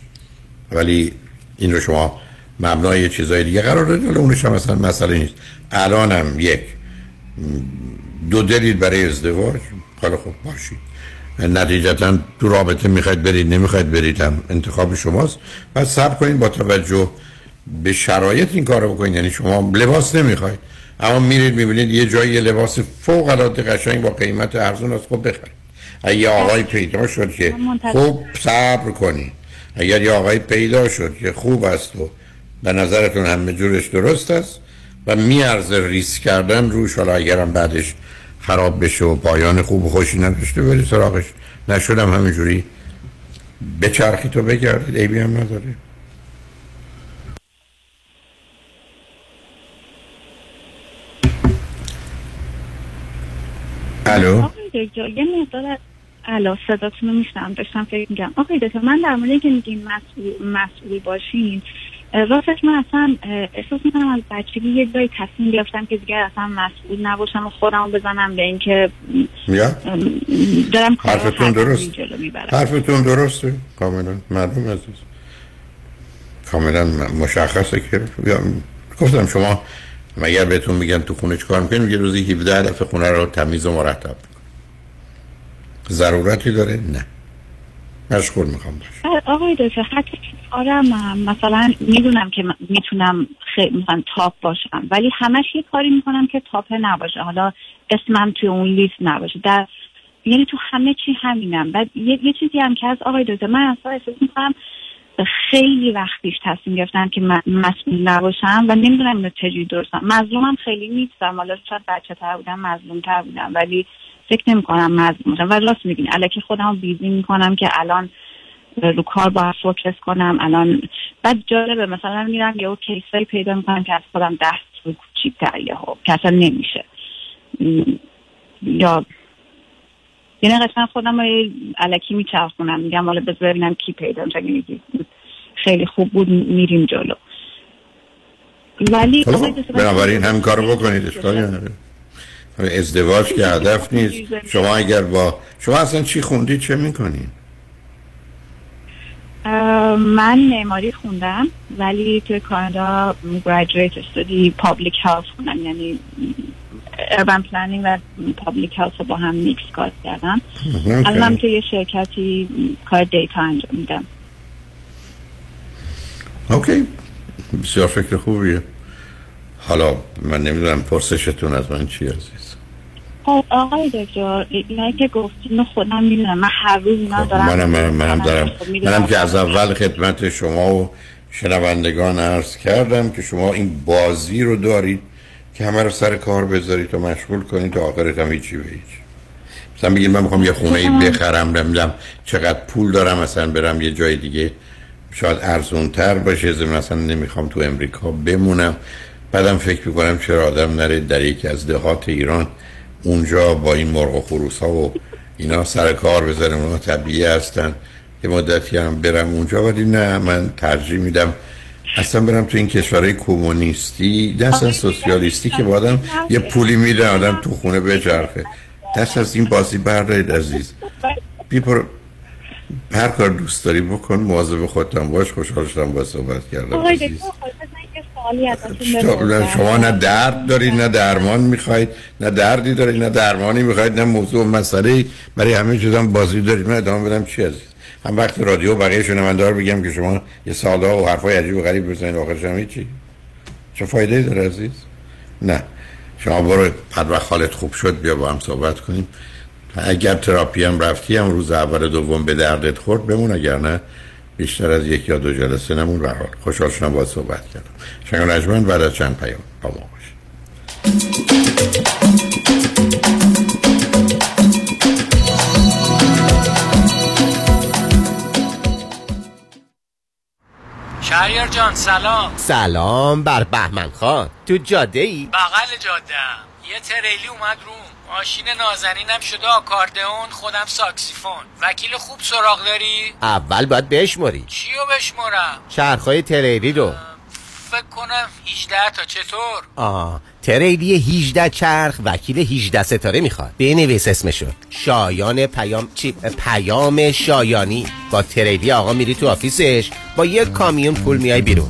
S5: ولی این رو شما مبنای چیزای دیگه قرار دادید. ولی اونش هم مثلا مسئله نیست. الان هم یک دو دلید برای ازدواج. حالا خب باشید. نتیجتا تو رابطه می‌خواید برید نمی‌خواید برید هم انتخاب شماست. پس صبر کنید با توجه به شرایط این کارو بکنید. یعنی شما لباس نمی‌خواید. اما میرید می‌بینید یه جایی یه لباس فوق العاده قشنگ با قیمت ارزون است. خب بخرید. اگه آقای پیدا شد که خوب صبر کنید اگر یه آقای پیدا شد که خوب است و به نظرتون همه جورش درست است و میارزه ریسک کردن روش حالا اگرم بعدش خراب بشه و پایان خوب و خوشی نداشته بری سراغش. نشدم همینجوری. به چرخی تو بگردید عیبی هم نداره. الو.
S18: آقای دکتر یه مقدار الو صداتون رو میشنم داشتم فکر میگم آقای دکتر من در مورد که میگین مسئول مسئولی باشین راستش من اصلا احساس می‌کنم از بچگی یه جایی تصمیم گرفتم که دیگر اصلا مسئول نباشم و خودم بزنم به اینکه دارم
S5: حرفتون درست. حرفتون درسته؟ کاملا معلوم عزیز کاملا مشخصه که گفتم شما مگر بهتون میگن تو خونه چیکار می‌کنین یه روزی 17 دفعه خونه رو تمیز و مرتب. ضرورتی داره؟ نه. مشغول می‌خوام باش
S18: آقای دکتر حتی هم مثلا می‌دونم که می‌تونم خیلی مثلا تاپ باشم ولی همش یه کاری می‌کنم که تاپ نباشه. حالا اسمم توی اون لیست نباشه. در یعنی تو همه چی همینم. بعد یه, یه چیزی هم که از آقای دکتر من اصلا احساس می‌کنم خیلی وقت پیش تصمیم گرفتم که من مسئول نباشم و نمی‌دونم اینو چجوری درستم مظلومم خیلی نیستم. حالا شاید بچه تر بودم مظلوم تر بودم ولی فکر نمی کنم مظلوم و راست میگین. الکی خودم بیزی می‌کنم که الان رو کار باید فوکس کنم. الان بعد جالبه مثلا میرم یه کیسایی پیدا می‌کنم که از خودم دست رو کوچیک‌تر یه که اصلا نمیشه. م، یا یعنی قشنگ خودم علکی میچرخونم. میگم حالا بذار ببینم کی پیدا میگی خیلی خوب بود میریم جلو. ولی
S5: بنابراین هم کارو بکنید اشکالی نداره. ازدواج که هدف نیست. شما اگر با شما اصلا چی خوندید چه می‌کنید
S18: من معماری خوندم ولی توی کانادا گریجویت استودی پابلیک هلت خوندم. یعنی urban planning و public health رو با هم میکس کار کردم. الان توی یه شرکتی کار data انجام میدم.
S5: OK. بسیار فکر خوبیه. حالا من نمی‌دونم پرسشتون از من چی عزیز؟
S18: خب آقای دکتر اینایی که گفتین رو خودم می‌دونم. من هر روز اینا دارم
S5: منم منم منم دارم.
S18: خب.
S5: منم که از اول خدمت شما و شنوندگان عرض کردم که شما این بازی رو دارید. که همه رو سر کار بذارید و مشغول کنید تا آخرت هم هیچی به هیچ. مثلا بگید من می‌خوام یه خونه ای بخرم نمی‌دونم چقدر پول دارم مثلا برم یه جای دیگه شاید ارزون تر باشه مثلا نمی‌خوام تو امریکا بمونم. بعدم فکر می‌کنم چرا آدم نره در یکی از دهات ایران اونجا با این مرغ و خروس ها و اینا سر کار بذارم. اونا طبیعی هستن. یه مدتی هم برم اونجا ولی نه من ترجیح میدم اصلا برم تو این کشورهای کمونیستی دست از سوسیالیستی که با آدم یه پولی میده آدم تو خونه بچرخه. دست از این بازی بردارید عزیز. بیپر هر کار دوست داری بکن مواظب خودتم باش خوشحال شدم با صحبت کردم عزیز.
S18: خب،
S5: شما- نه درد دارید نه درمان می‌خواید نه دردی دارید نه درمانی می‌خواید نه موضوع مسئله برای همه چیز هم بازی دارید. من ادامه بدم. چی عزیز؟ هم وقت رادیو و بقیه شنوندار بگم که شما یه سالا و حرفای عجیب و غریب بزنید. آخرش هم چی چه فایده داره عزیز؟ نه. شما برو هر وقت حالت خوب شد بیا با هم صحبت کنیم. اگر تراپی هم رفتی هم روز اول دوم به دردت خورد بمون. اگر نه بیشتر از یک یا دو جلسه نمون. هر حال خوشحال شدم با صحبت کردم. شنگ بعد از چند پیام با ما
S19: شهریار جان سلام.
S20: سلام بر بهمن خان. تو جاده ای؟
S19: بغل جاده یه تریلی اومد روم. ماشین نازنینم شده آکاردئون خودم ساکسیفون. وکیل خوب سراغ داری؟
S20: اول باید بشماری
S19: چیو بشمرم؟
S20: چرخهای تریلی رو.
S19: فکر کنم 18 تا. چطور؟
S20: آه تریلی 18 چرخ وکیل 18 ستاره می‌خواد. بنویس اسمشو. شایان پیام چی؟ پیام شایانی. با تریلی آقا میری تو office ش. با یک کامیون پول میای بیرون.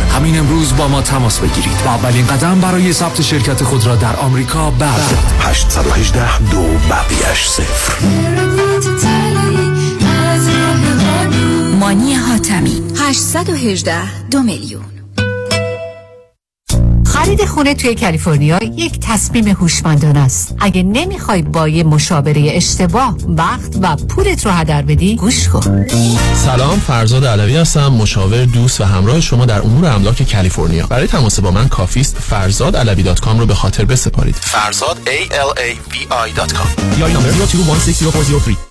S21: همین امروز با ما تماس بگیرید. و اولین قدم برای ثبت شرکت خود را در آمریکا بردارید.
S14: 818 دو بقیش صفر.
S9: مانی حاتمی. 818 دو میلیون.
S1: خرید خونه توی کالیفرنیا یک تصمیم هوشمندانه است. اگه نمی‌خوای با یه مشاوره اشتباه وقت و پولت رو هدر بدی، گوش کن.
S22: سلام فرزاد علوی هستم مشاور دوست و همراه شما در امور املاک کالیفرنیا برای تماس با من کافیست فرزاد علوی dot com رو به خاطر بسپارید
S20: فرزاد A L A V I
S22: یا این number 02160403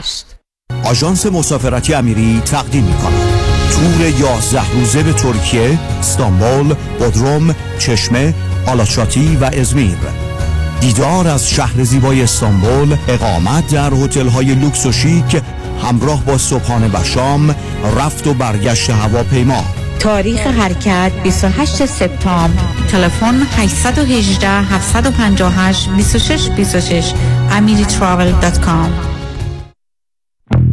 S23: آژانس مسافرتی امیری تقدیم می کند تور 11 روزه به ترکیه، استانبول، بودروم، چشمه، آلاچاتی و ازمیر. دیدار از شهر زیبای استانبول اقامت در هتل های لوکس و شیک همراه با صبحانه و شام رفت و برگشت هواپیما.
S17: تاریخ حرکت 28 سپتامبر. تلفن 818 758 26 26 amiritravel.com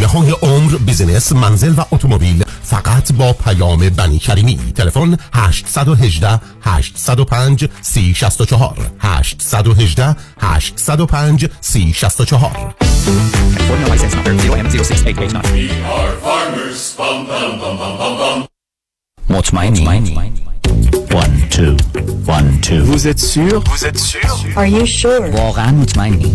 S24: بیمه های عمر بیزینس منزل و اتومبیل. فقط با پیام بنی کریمی. تلفن 818 805 3064 818 805 3064
S8: مطمئنی One, two, one, two.
S16: Vous êtes sûr?
S10: Vous êtes sûr?
S17: Are you sure?
S8: واقعا مطمئنی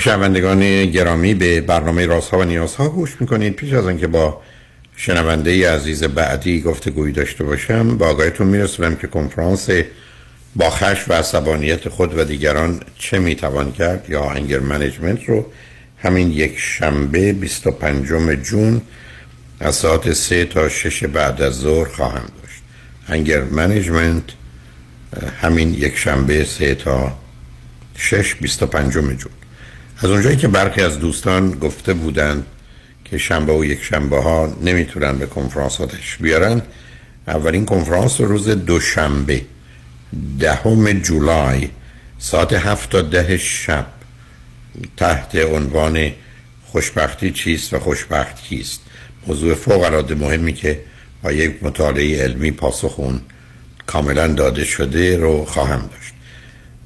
S5: شنوندگان گرامی به برنامه رازها و نیازها گوش می‌کنید. پیش از اینکه با شنونده عزیز بعدی گفتگویی داشته باشم با آگاهتون میرسونم که کنفرانس با خشم و عصبانیت خود و دیگران چه می‌توان کرد یا انگر منیجمنت رو همین یک شنبه 25 جون از ساعت 3 تا 6 بعد از ظهر خواهم داشت. انگر منیجمنت همین یک شنبه سه تا شش بیست و پنجم جون. از اونجایی که برخی از دوستان گفته بودند که شنبه و یک شنبه ها نمی‌تونن به کنفرانس ها بیارن اولین کنفرانس روز دوشنبه دهم جولای ساعت هفت تا ده شب. تحت عنوان خوشبختی چیست و خوشبخت کیست؟ موضوع فوق العاده مهمی که با یک مطالعه علمی پاسخون کاملا داده شده رو خواهم داشت.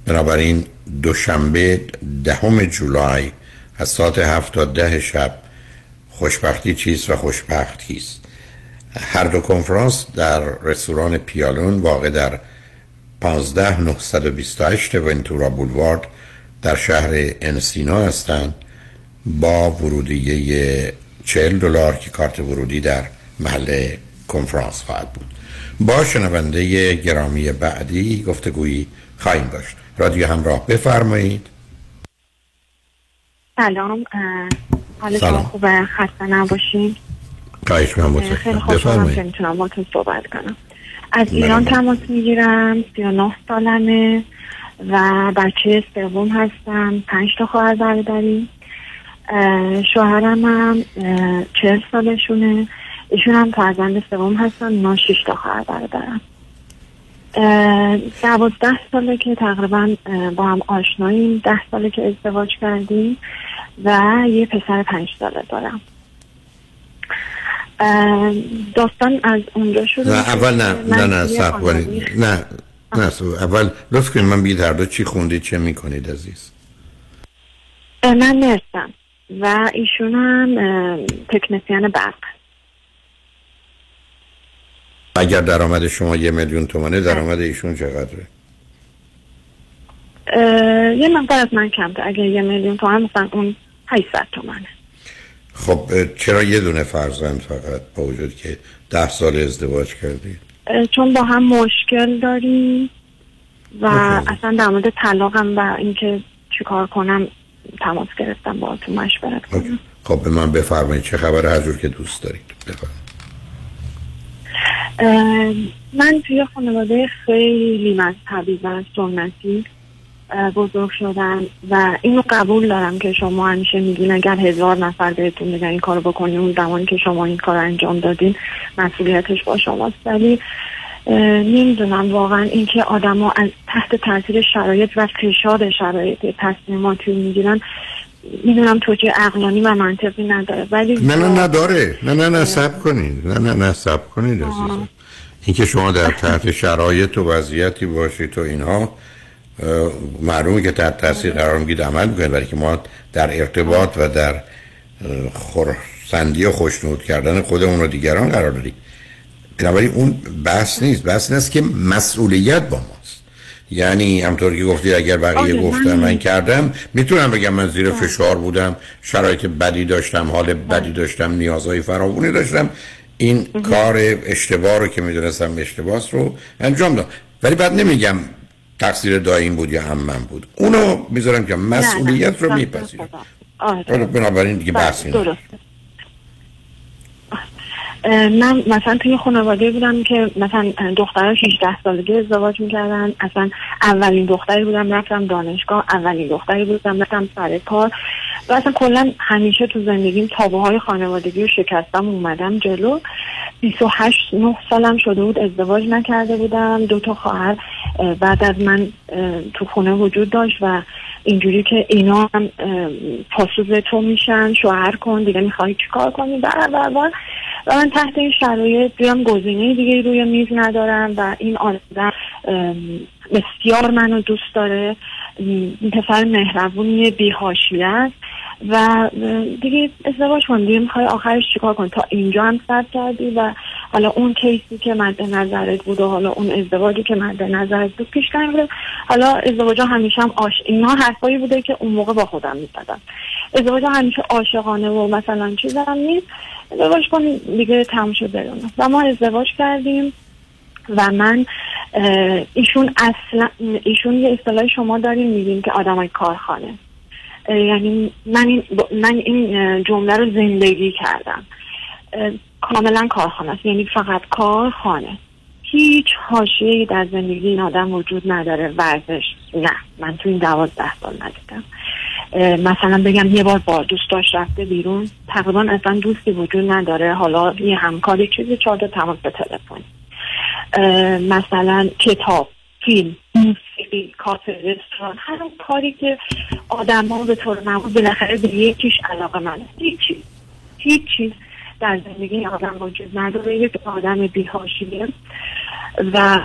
S5: بنابراین دوشنبه دهم جولای از ساعت هفت تا ده شب خوشبختی چیست و خوشبخت کیست؟ هر دو کنفرانس در رستوران پیالون واقع در 15928 ونتورا بولوارد در شهر انسینا هستند با ورودیه 40 دلار که کارت ورودی در محل کنفرانس خواهد بود. با شنونده گرامی بعدی گفتگویی خواهیم داشت. رادیو همراه. بفرمایید.
S7: سلام حال شما خوبه؟ خسته نباشین.
S5: خواهش من
S7: خیلی خوشحالم که می‌تونم با صحبت کنم. از ایران تماس می‌گیرم. 39 سالمه و بچه سوم هستم. پنج تا خواهر برادری شوهرم هم چهل سالشونه. ایشون هم فرزند سوم هستن. ما شش تا خواهر برادرم. دوازده ساله که تقریبا با هم آشناییم. ده ساله که ازدواج کردیم و یه پسر پنج ساله دارم. داستان از اونجا شروع
S5: نه اول نه نه نه سب نه نه اول لطف کنید من بگید هر دو چی خوندید چه می‌کنید عزیز؟
S7: من نرسم و ایشون هم تکنسیان برق.
S5: اگر درآمد شما یه میلیون تومنه درآمد ایشون چقدره؟
S7: یه مقدار از من کمتر. اگر یه میلیون تومن مثلا اون 800 تومنه.
S5: خب چرا یه دونه فرزند فقط با وجود که ده سال ازدواج کردید
S7: چون با هم مشکل داریم و اصلا در مورد طلاقم و اینکه چیکار کنم تماس گرفتم با تو مشورت کنم.
S5: خب به من بفرمایید چه خبر هر جور که دوست دارید. بفرمایید.
S7: من توی خانواده خیلی مذهبی و سنتی بزرگ شدم و اینو قبول دارم که شما همیشه میگین اگر هزار نفر بهتون میگن این کارو بکنین اون زمانی که شما این کار انجام دادین مسئولیتش با شماست. ولی نمی‌دونم واقعا اینکه آدما از تحت تاثیر شرایط و فشار شرایط تصمیماتی می‌گیرن. می‌دونم توجه عقلانی و منطقی نداره ولی
S5: نه نه نداره نه نه نه سب کنید. نه نه نه سب کنید عزیزم. اینکه شما در تحت شرایط و وضعیتی باشید تو اینها معلومه که تحت تاثیر قرار میگید عمل می‌کنید برای که ما در ارتباط و در خورسندی و خوشنود کردن خودمون و دیگران قرار داریم. بنابراین اون بحث نیست. بحث نیست که مسئولیت با ماست یعنی همطور که گفتی اگر بقیه گفتم من کردم می‌تونم بگم من زیر فشار بودم شرایط بدی داشتم حال بدی داشتم نیازهای فراوانی داشتم. این کار اشتباه رو که می‌دونستم اشتباس رو انجام دادم ولی بعد نمیگم تقصیر دایم بود یا هم من بود. اونو می‌ذارم که مسئولیت رو میپذیرم.
S7: آره.
S5: بنابراین دیگه بحثی
S7: من مثلا توی خانواده بودم که مثلا دخترها 18 سالگی ازدواج می‌کردن. اصلا اولین دختری بودم رفتم دانشگاه اولین دختری بودم رفتم سر کار. و اصلا کلا همیشه تو زندگیم تابه های خانوادگی رو شکستم اومدم جلو. 28 نه سالم شده بود ازدواج نکرده بودم. دو تا خواهر بعد از من تو خونه وجود داشت و اینجوری که اینا هم پاسوز تو میشن شوهر کن دیگه می‌خوای چیکار کنی؟ بر بر بر و من تحت این شرایط بیام گزینه دیگه روی میز ندارم و این آدم بسیار منو دوست داره. پسر مهربونی بیهاشی است و دیگه ازدواج کن دیگه می‌خوای آخرش چیکار کن؟ تا اینجا هم صبر کردی و حالا اون کیسی که مد نظرت بود و حالا اون ازدواجی که مد نظرت بود پیش بوده حالا ازدواج همیشه هم آش اینا حرفایی بوده که اون موقع با خودم می‌زدم. ازدواج همیشه عاشقانه و مثلا چیزم نیست. ازدواج کن دیگه تموم شد و ما ازدواج کردیم. و من ایشون اصلا ایشون یه اصطلاح شما داریم میگیم که آدمای کارخانه. یعنی من این, من این جمله رو زندگی کردم. کاملا کارخانه است. یعنی فقط کارخانه. هیچ حاشیه‌ای در زندگی این آدم وجود نداره. ورزش نه. من تو این دوازده سال ندیدم. مثلا بگم یه بار با دوستاش رفته بیرون. تقریبا اصلا دوستی وجود نداره. حالا یه همکاری چیزی چهار تماس به تلفن. مثلا کتاب فیلم موسیقی کافه رستوران هر اون کاری که آدم ها به طور معمول بالاخره به یکیش علاقه من. هیچ چیز هیچ چیز در زندگی آدم وجود نداره. یک آدم بیهاشیه و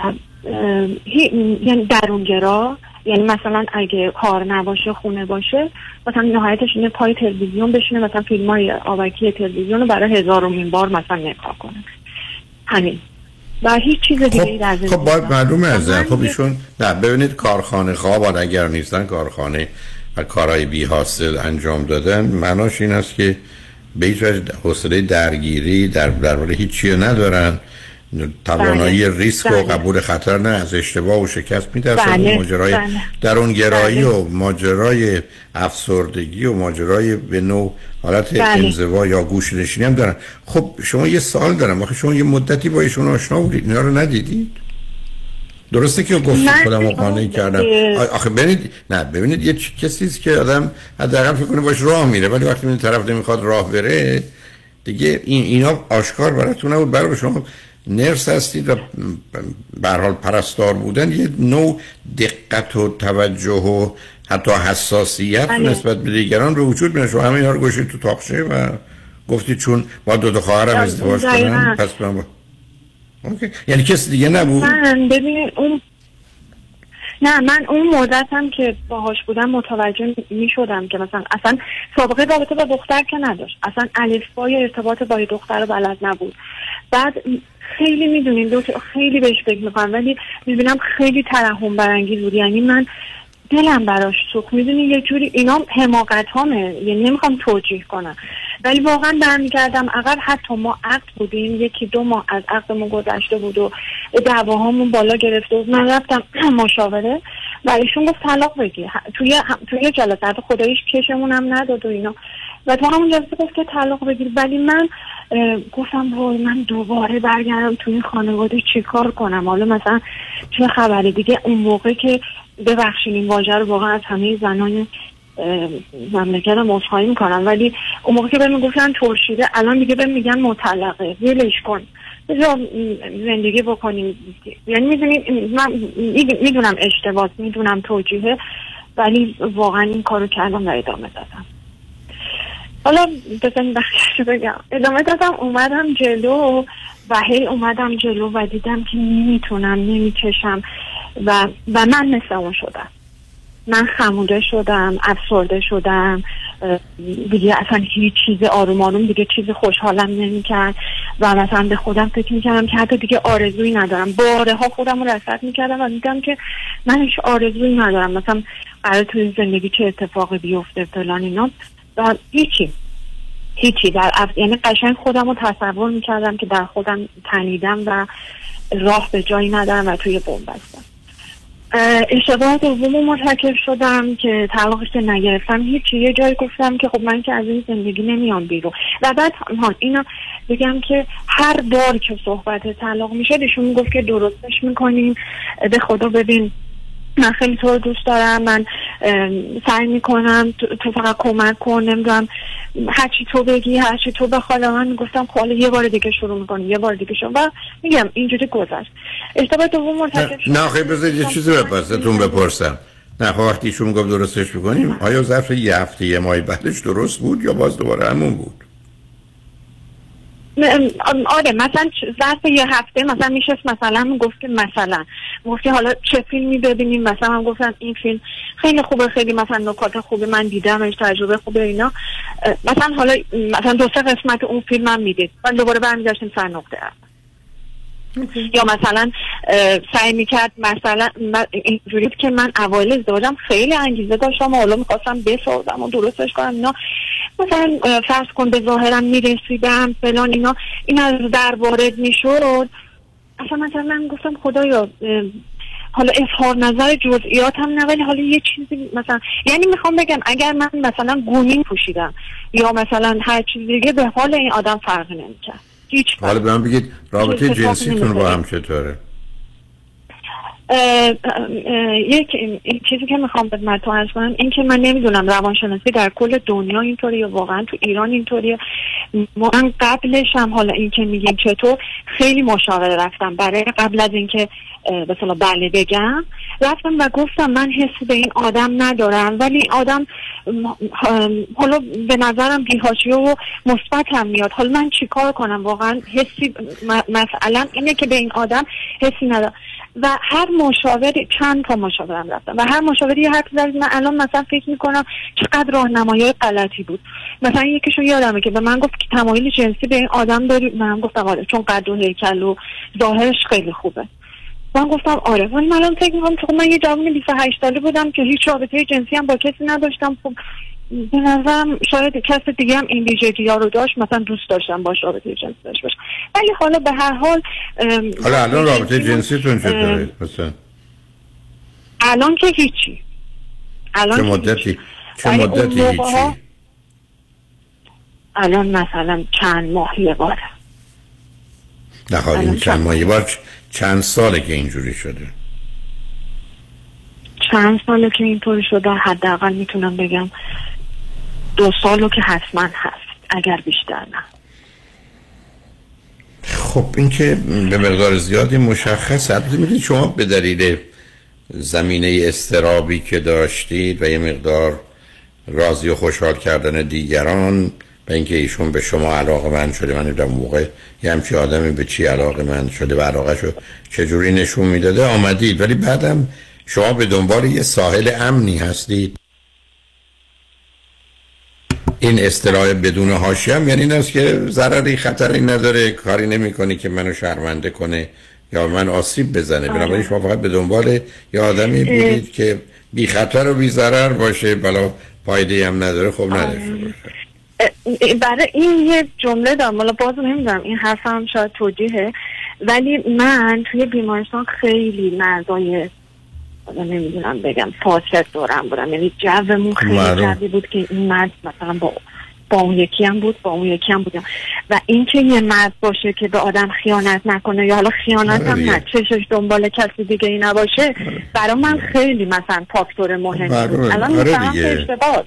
S7: یعنی درونگرا. یعنی مثلا اگه کار نباشه خونه باشه مثلا نهایتش اینه پای تلویزیون بشینه مثلا فیلم های آوکی تلویزیون رو برای هزارمین بار مثلا نگاه کنه. همین. و هیچ چیز دیگه در زندگی
S5: خب باید معلومه از خب ایشون نه ببینید کارخانه خواب اگر نیستن کارخانه و کارهای بی حاصل انجام دادن معناش این است که به هیچ وجه حوصله درگیری در درباره هیچی ندارن. توانایی
S7: بله،
S5: ریسک و
S7: بله.
S5: قبول خطر نه از اشتباه و شکست میترسن.
S7: بله،
S5: ماجرای
S7: بله.
S5: درونگرایی
S7: بله.
S5: و ماجرای افسردگی و ماجرای به نوع حالت. انزوا یا گوش نشینی هم دارن. خب شما یه سال دارم. آخه شما یه مدتی با ایشون آشنا بودید. اینا رو ندیدید؟ درسته که گفت خودم رو قانع کردم. آخه ببینید نه ببینید یه کسی است که آدم حداقل فکر کنه باش راه میره. ولی وقتی این طرف نمی‌خواد راه بره دیگه این اینا آشکار براتون نبود. برای شما نرس هستید و حال پرستار بودن یه نوع دقت و توجه و حتی حساسیت
S7: بله.
S5: نسبت به دیگران به وجود میاد شما همه اینا رو گوشید تو تاقشه و گفتید چون با دو تا خواهرم. ازدواج کنم پس من با... اوکی. یعنی کسی دیگه نبود
S7: من ببین اون نه من اون مدت هم که باهاش بودم متوجه می شدم که مثلا اصلا سابقه رابطه با دختر که نداشت اصلا الفبای ارتباط با دختر رو بلد نبود بعد خیلی می‌دونین دو خیلی بهش فکر می‌کنم ولی می‌بینم خیلی ترحم برانگیز بود. یعنی من دلم براش سوخت. می‌دونی یه جوری اینا حماقت همه یعنی نمی‌خوام توجیه کنم. ولی واقعا برمیگردم. عقب حتی ما عقد بودیم یکی دو ماه از عقدمون گذشته بود و دعواهامون بالا گرفته بود من رفتم مشاوره. و ایشون گفت طلاق بگیر. توی هم- توی جلسه. خداییش کشمون هم نداد و اینا. و تو همون جلسه گفت که طلاق بگیر. ولی من گفتم وای من دوباره برگردم توی این خانواده چیکار کنم؟ حالا مثلا چه خبره؟ دیگه اون موقع که ببخشید این واژه رو واقعا از همه زنان مملکتم عذرخواهی می‌کنم ولی اون موقع که بهم گفتن ترشیده الان دیگه بهم میگن مطلقه. ولش کن. بذار زندگی بکنیم. یعنی می‌دونی من می‌دونم اشتباه می‌دونم توجیهه ولی واقعا این کارو کردم و ادامه دادم. حالا بزن بخشش بگم. ادامه دادم اومدم جلو و هی اومدم جلو و دیدم که نمی‌تونم نمی‌کشم و و من مثل اون شدم. من خموده شدم افسرده شدم. دیگه اصلا هیچ چیز آروم آروم دیگه چیز خوشحالم نمی‌کرد. و مثلا به خودم فکر می‌کردم که حتی دیگه آرزویی ندارم. باره ها خودم رو رسد می‌کردم و دیدم که من هیچ آرزویی ندارم. مثلا قرار توی زندگی چه اتفاقی بیفته فلان اینا. و هیچی. هیچی. در اف... یعنی قشنگ خودم رو تصور می‌کردم که در خودم تنیدم و راه به جایی ندارم و توی بوم بستم اه، اشتباه دوم مرتکب شدم که طلاقش نگرفتم. هیچی. یه جایی گفتم که خب من که از این زندگی نمیام بیرون. و بعد ها اینو بگم که هر بار که صحبت طلاق میشه ایشون می‌گفت که درستش می‌کنیم. به خدا ببین من خیلی تو رو دوست دارم من سعی می‌کنم تو, فقط کمک کن نمی‌دونم هرچی تو بگی هرچی تو بخواد من می‌گفتم خب حالا یه بار دیگه شروع می‌کنیم یه بار دیگه شروع. و میگم اینجوری گذشت. اشتباه دوم مرتکب.
S5: نه خیلی بذارید یه چیزی بپرستون بپرسم. نه خب وقتی ایشون گفت درستش می‌کنیم؟ آیا ظرف یه هفته یه ماه بعدش درست بود یا باز دوباره همون بود؟
S7: آره مثلا ظرف یه هفته مثلا میشست مثلا می‌گفت که مثلا گفتی حالا چه فیلمی ببینیم مثلا من گفتم این فیلم خیلی خوبه خیلی مثلا نکات خوبه من دیدمش تجربه خوبه اینا. مثلا حالا مثلا دو سه قسمت اون فیلم هم می‌دید. من دوباره برمیگشتیم سر نقطه اول. یا مثلا سعی می‌کرد مثلا اینجوری که من اوایل ازدواجم خیلی انگیزه داشتم و حالا می‌خواستم بسازم و درستش کنم اینا. مثلا فرض کن به ظاهرم می‌رسیدم فلان اینا. این از در وارد می‌شد. اصلا مثلا من گفتم خدایا حالا اظهار نظر جزئیات هم نه ولی حالا یه چیزی مثلا یعنی می‌خوام بگم اگر من مثلا گونی پوشیدم یا مثلا هر چیز دیگه به حال این آدم فرقی نمی‌کرد. هیچ
S5: حالا به من بگید رابطه جنسیتون با. هم چطوره؟
S7: یک این چیزی که می‌خوام خدمتتون عرض کنم این که من نمی‌دونم روانشناسی در کل دنیا اینطوری یا واقعا تو ایران اینطوریه. من قبلش هم حالا این که میگیم چطور خیلی مشاوره رفتم. برای قبل از اینکه به اصطلاح بله بگم رفتم و گفتم من حسی به این آدم ندارم. ولی آدم حالا به نظرم بیهاشیه و مثبت هم میاد. حالا من چیکار کنم؟ واقعا حسی مثلا اینه که به این آدم حسی ندارم. و هر مشاوری چند تا مشاورم رفتم و هر مشاوری حرف زد من الان مثلا فکر می‌کنم چقدر راهنمایی غلطی بود. مثلا یکیشون یادمه که به من گفت که تمایل جنسی به این آدم داری. من گفتم آره چون قد و هیکل و ظاهرش خیلی خوبه. من گفتم آره. ولی من الان فکر می‌کنم چون من یه جوان 28 ساله بودم که هیچ رابطه جنسی هم با کسی نداشتم. خب به نظرم شاید کس دیگه هم این ویژگی ها رو داشت مثلا دوست داشتم باش رابطه جنسی داشته باشم ولی حالا به هر حال
S5: حالا الان رابطه جنسیتون چطوره؟ مثلا.
S7: الان که هیچی. الان
S5: چه مدتی. چه مدتی هیچی؟
S7: الان مثلا چند ماه یه باره.
S5: نه حالا این چند ماه؟ یه بار چند ساله که اینجوری شده؟
S7: چند ساله که اینطوری شده حداقل می‌تونم بگم دو سالو که حتما هست اگر بیشتر نه.
S5: خب این که به مقدار زیادی مشخص البته می‌دونید شما به دلیل زمینه استرابی که داشتید و یه مقدار راضی و خوشحال کردن دیگران و اینکه ایشون به شما علاقه من شده من در موقع یه همچی آدمی به چی علاقه من شده و علاقه شو چجوری نشون می‌داده آمدید. ولی بعدم شما به دنبال یه ساحل امنی هستید. این اصطلاح بدون حاشیه هم یعنی این است که ضرری خطری نداره کاری نمی‌کنی که منو شرمنده کنه یا من آسیب بزنه.
S7: آره.
S5: بنابراین شما فقط به دنبال یه آدمی بودید که بی خطر و بی ضرر باشه بلا فایده هم نداره. خب نداشته باشه.
S7: برای این یه جمله دارم. حالا باز نمی‌دونم این حرفم شاید توجیهه. ولی من توی بیمارستان خیلی مردای نمی‌دونم بگم فاسد دورم بودم یعنی جومون خیلی. جوی بود که این مرد مثلا با با اون یکی هم بود با اون یکی هم بودم و اینکه یه مرد باشه که به آدم خیانت نکنه یا حالا خیانت
S5: آره
S7: هم. نه چشش دنبال کسی دیگه ای نباشه برای من خیلی مثلا فاکتور مهمی بود. الان
S5: آره.
S7: که اشتباه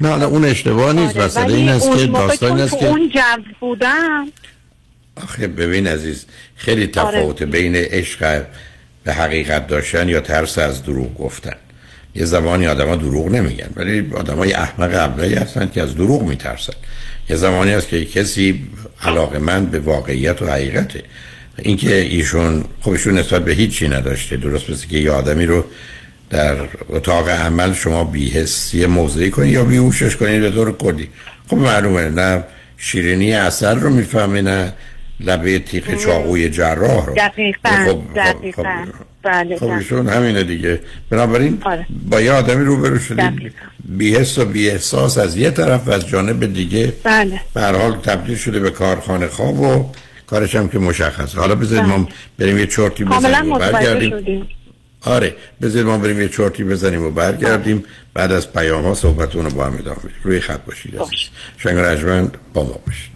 S5: نه حالا اون اشتباه نیست
S7: آره،
S5: مسئله این است که داستان است که
S7: اون جو بودم
S5: آخه ببین عزیز خیلی
S7: آره.
S5: تفاوت بین عشق به حقیقت داشتن یا ترس از دروغ گفتن. یه زمانی آدما دروغ نمیگن ولی آدمای احمق ابلهی هستن که از دروغ میترسن. یه زمانی هست که کسی علاقه من به واقعیت و حقیقته. اینکه ایشون ایشون نسبت به هیچی نداشته درست مثل که یه آدمی رو در اتاق عمل شما بیهستی موضعی کنید یا بیهوشش کنید به طور کلی. خب معلومه نه شیرینی اثر رو می‌فهمه نه لبه تیغ چاقوی جراح رو.
S7: دقیقا
S5: خب
S7: دقیقا. بله
S5: خب
S7: بله.
S5: ایشون همینه دیگه. بنابراین
S7: آره.
S5: با یه آدمی روبرو شدید بیهست و بیاحساس از یه طرف و از جانب دیگه
S7: بله.
S5: حال تبدیل شده به کارخانه خواب و کارش هم که مشخصه حالا بذارید ما بریم یه چرتی بزنیم و برگردیم.
S7: شدیم.
S5: آره بذارید ما بریم یه چرتی بزنیم و برگردیم. بعد از پیام ها صحبتون رو با هم ادامه روی خط باشید عزیز. شنگ رجمند با ما باشید.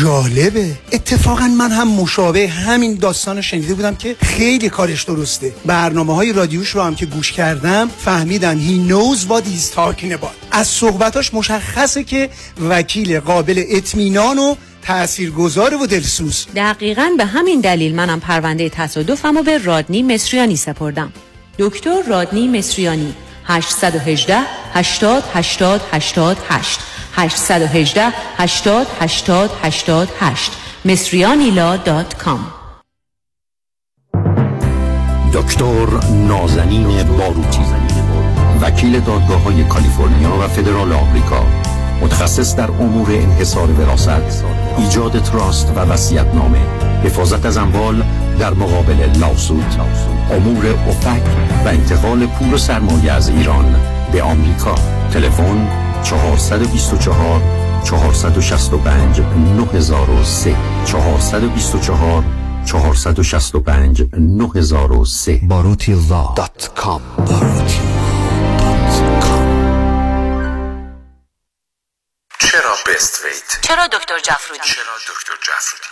S25: جالبه. اتفاقا من هم مشابه همین داستان شنیده بودم که خیلی کارش درسته. برنامه های رادیوش رو هم که گوش کردم فهمیدم he knows what he's talking about. از صحبتاش مشخصه که وکیل قابل اطمینان و تاثیرگذار و دلسوز.
S26: دقیقا به همین دلیل منم پرونده تصادفم رو به رادنی مصریانی سپردم. دکتر رادنی مصریانی 818 80 80 88 818 80 80 88 مصریانیلا دات کام.
S23: دکتر نازنین باروتی
S27: وکیل دادگاه های کالیفرنیا و فدرال آمریکا. متخصص در امور انحصار وراثت. ایجاد trust و وصیت نامه حفاظت از اموال در مقابل lawsuit امور OFAC و انتقال پول و سرمایه از ایران به آمریکا. تلفن 424 465 9003 424 465 9003
S23: باروتی law.
S27: dot com
S10: چرا بست ویت؟
S28: چرا دکتر جفرودی
S10: چرا دکتر جعفرودی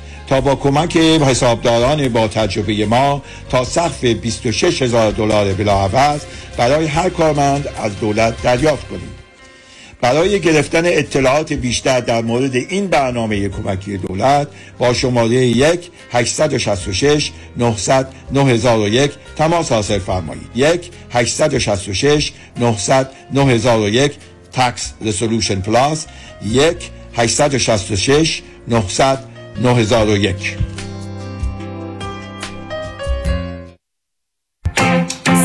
S29: تا با کمک حسابداران با تجربه ما تا سقف 26 هزار دلار بلاعوض برای هر کارمند از دولت دریافت کنید برای گرفتن اطلاعات بیشتر در مورد این برنامه کمکی دولت با شماره 1 866 900 9001 تماس حاصل فرمایید. 1 866 900 9001 Tax Resolution Plus 1 866 900 9001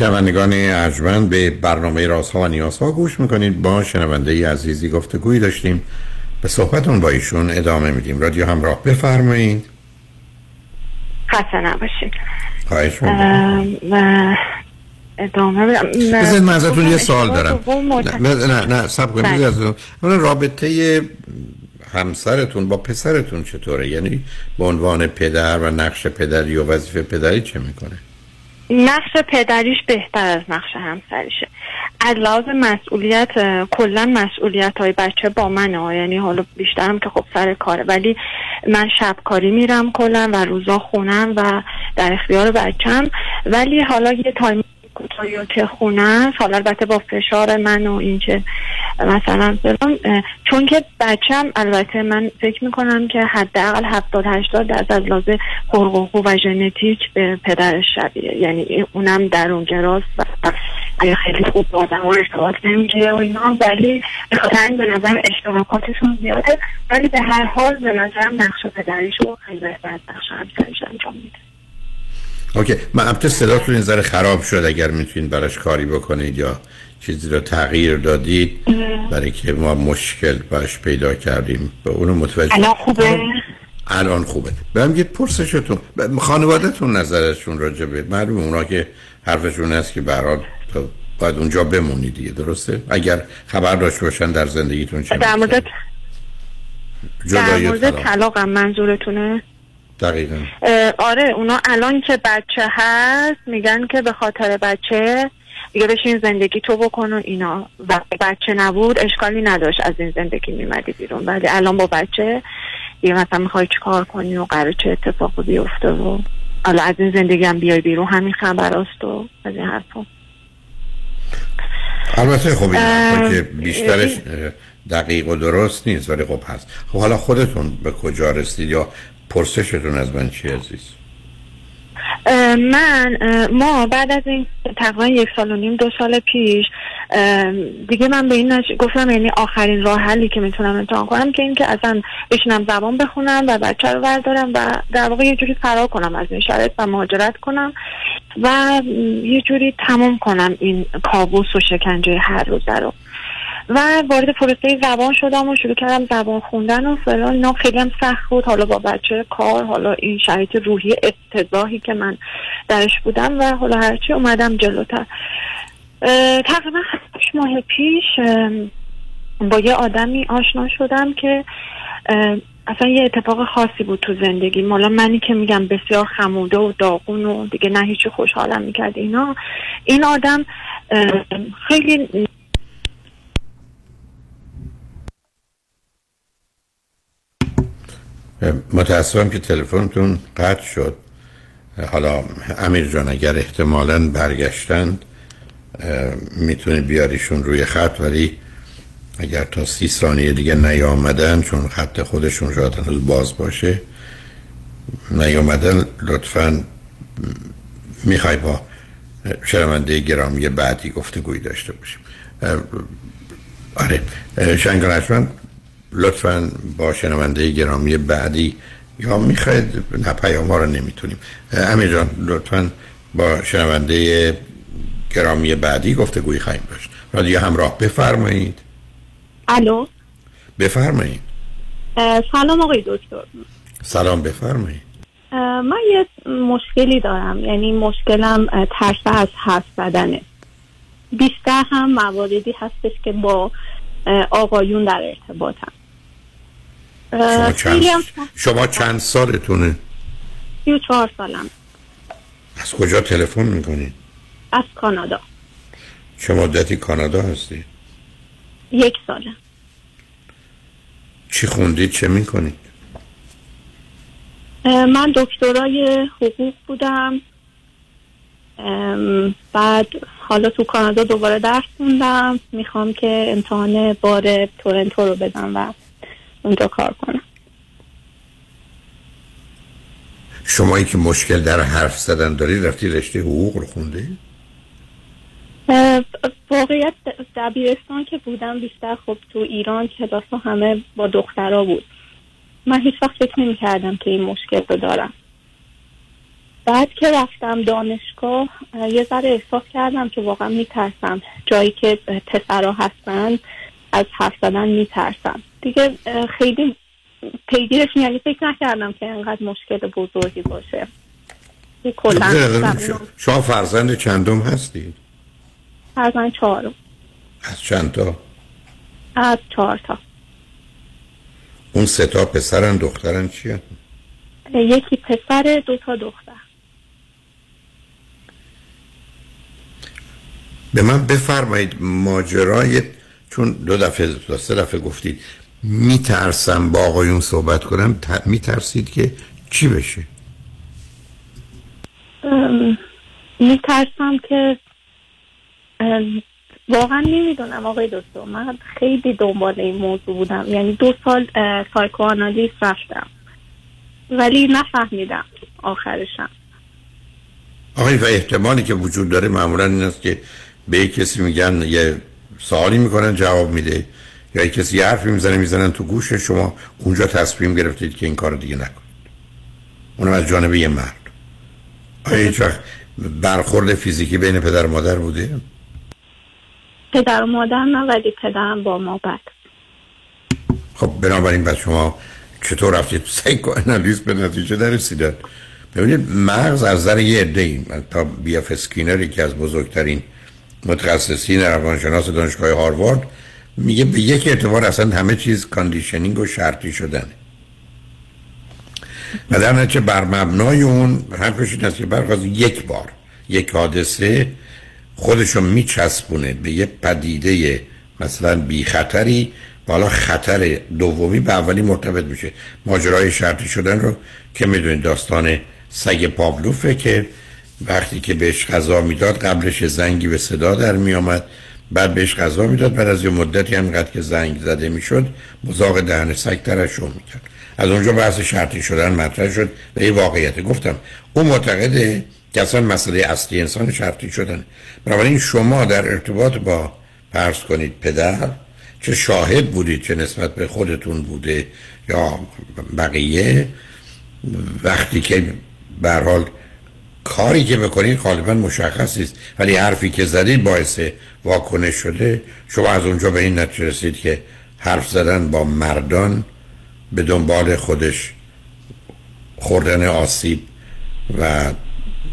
S5: شنوندگان ارجمند به برنامه رازها و نیازها گوش می‌کنید. با شنونده عزیزی گفتگویی داشتیم. به صحبتون با ایشون ادامه میدیم. رادیو همراه بفرمایید.
S7: خسته نباشید.
S5: خواهش
S7: ادامه بدم.
S5: بذارید من ازتون یه سوال دارم.
S7: دوم مت-
S5: نه نه نه سب کنید
S7: بله.
S5: رابطه همسرتون با پسرتون چطوره؟ یعنی به عنوان پدر و نقش پدری و وظیفه پدری چه می‌کنه؟
S7: نقش پدریش بهتر از نقش همسریشه. از لحاظ مسئولیت کلا مسئولیت های بچه با منه یعنی حالا بیشترم که خب سر کاره. ولی من شبکاری میرم کلا و روزا خونم و در اختیار بچم ولی حالا یه تایم که خونه حالا البته با فشار من و این که مثلا چون که بچم البته من فکر می‌کنم که حداقل 70 80 درصد از لحاظ خلق و و ژنتیک به پدرش شبیه. یعنی اونم درونگراست و آیا خیلی خوب با آدم ارتباط نمی‌گیره و اینا ولی این به نظرم اشتراکاتشون زیاده. ولی به هر حال به نظرم نقش پدریش رو خیلی بهتر نقش همسرش انجام میده.
S5: اوکی من البته صداتون این ذره خراب شد اگر می‌تونید براش کاری بکنید یا چیزی رو تغییر دادید برای که ما مشکل باش پیدا کردیم. به اونو متوجه
S7: الان خوبه؟
S5: الان خوبه. برم یه پرسشتون خانوادهتون نظرشون راجع به معلومه اونا که حرفشون هست که برات باید اونجا بمونی دیگه درسته؟ اگر خبر داشته باشن در زندگیتون چه
S7: در مورد در مورد
S5: طلاق.
S7: طلاقم منظورتونه؟
S5: دقیقا.
S7: آره اونا الان که بچه هست میگن که به خاطر بچه دیگه بشین زندگی تو بکن و اینا. و بچه نبود اشکالی نداشت از این زندگی میمدی بیرون. ولی الان با بچه دیگه مثلا می‌خوای چی کار کنی و قرار چه اتفاقی بیفته و حالا از این زندگی هم بیای بیرون همین خبر است و از این حرفا.
S5: البته خب این که بیشترش دقیق و درست نیست ولی خب هست. خب حالا خودتون به کجا رسید یا پرسشتون از من چی عزیز؟
S7: من ما بعد از این تقریبا یک سال و نیم دو سال پیش دیگه من به این نش... گفتم یعنی آخرین راه حلی که می‌تونم امتحان کنم که اینکه اصلا بشینم زبان بخونم و بچه رو بردارم و در واقع یه جوری فرار کنم از این شرایط و مهاجرت کنم و یه جوری تمام کنم این کابوس و شکنجه هر روزه رو. و وارد پروسه زبان شدم و شروع کردم زبان خوندن و فلان. اینا خیلی هم سخت بود. حالا با بچه کار حالا این شرایط روحی افتضاحی که من درش بودم و حالا هرچی اومدم جلوتر. تقریبا هشت ماه پیش با یه آدمی آشنا شدم که اصلا یه اتفاق خاصی بود تو زندگی. حالا منی که میگم بسیار خموده و داغون و دیگه نه هیچی خوشحالم می‌کرد اینا. این آدم خیلی
S5: متاسفم که تلفنتون قطع شد. حالا امیر جان اگر احتمالا برگشتند می‌تونه بیاریشون روی خط ولی اگر تا سی ثانیه دیگه نیامدن چون خط خودشون شاید هنوز باز باشه نیامدن لطفا می‌خوای با شنونده گرامی بعدی گفتگویی داشته باشیم. آره اشمن لطفا با شنونده گرامی بعدی یا می‌خواید نه پیام ها رو نمی‌تونیم. امیر جان لطفا با شنونده گرامی بعدی گفتگویی خواهیم داشت. رادیو همراه بفرمایید.
S7: الو؟
S5: بفرمایید.
S7: سلام آقای دکتر.
S5: سلام بفرمایید.
S7: من یه مشکلی دارم یعنی مشکلم ترس از حرف زدنه. بیشتر هم مواردی هستش که با آقایون در ارتباطم.
S5: شما چند, شما چند سالتونه؟
S7: سی و چهار سالم.
S5: از کجا تلفن می‌کنید
S7: از کانادا.
S5: چه مدتی کانادا هستید
S7: یک ساله.
S5: چی خوندید چه می‌کنید
S7: من دکترای حقوق بودم. بعد حالا تو کانادا دوباره درس خوندم. می‌خوام که امتحان بار تورنتو رو بدم و اونجا کار کنم.
S5: شمایی که مشکل در حرف زدن دارید رفتی رشته حقوق رو خونده
S7: واقعیت دبیرستان که بودم بیشتر خب تو ایران کلاس همه با دخترا بود. من هیچ وقت فکر نمی کردم که این مشکل رو دارم. بعد که رفتم دانشگاه اه، یه ذره احساس کردم که واقعا میترسم. جایی که پسرا هستن از حرف زدن میترسم. دیگه خیلی پیگیرش یعنی فکر نکردم که انقدر مشکل بزرگی باشه. یه کلا
S5: شما فرزند چندم هستید
S7: فرزند چهارم.
S5: از چند تا؟
S7: از چهار تا.
S5: اون سه تا پسرن دخترن چی هستن؟
S7: یکی پسر دو تا دختر.
S5: به من بفرمایید ماجرای چون دو دفعه دو سه دفعه گفتید میترسم با آقایون صحبت کنم ت- میترسید که چی بشه؟
S7: ام، میترسم که واقعا نمی‌دونم آقای دکتر. من خیلی دنبال این موضوع بودم. یعنی دو سال سایکوآنالیز رفتم. ولی نفهمیدم آخرشم.
S5: آقای و احتمالی که وجود داره معمولا این است که به کسی میگن یه سوالی می‌کنن جواب میده. یا یک کسی حرفی می‌زنه می‌زنن تو گوش شما اونجا تصمیم گرفتید که این کار دیگه نکنید. اونم از جانب یه مرد. آیا هیچ وقت برخورد فیزیکی بین پدر و مادر بوده؟
S7: پدر و مادر نه ولی پدرم با ما بد.
S5: خب بنابراین بعد شما چطور رفتید؟ psychoanalyze به نتیجه نرسیدین ببینید مغز از نظر یه عده تا B.F. Skinner که از بزرگترین متخصصین روانشناس دانشگاه هاروارد میگه به یک اعتبار اصلا همه چیز conditioning و شرطی شدنه. و در نتیجه بر مبنای اون حرفش این است که برخواست یک بار یک حادثه خودشو میچسبونه به یه پدیده مثلا بی خطری حالا خطر دومی به اولی مرتبط میشه. ماجرای شرطی شدن رو که می‌دونید داستان سگ پاولوفه که وقتی که بهش غذا می‌داد قبلش زنگی به صدا در میامد بعد بهش غذا می‌داد بعد از یه مدتی همقدر که زنگ زده می‌شد مزاق دهن سگ ترشون می‌کرد. از اونجا بحث شرطی شدن مطرح شد و یه واقعیت. گفتم اون معتقده که اصلا مسئله اصلی انسان شرطی شدن بنابراین شما در ارتباط با فرض کنید پدر چه شاهد بودید چه نسبت به خودتون بوده یا بقیه وقتی که به حال کاری که بکنید غالبا مشخص است ولی حرفی که زدید باعث واکنش شده. شما از اونجا به این نتیجه رسید که حرف زدن با مردان به دنبال خودش خوردن آسیب و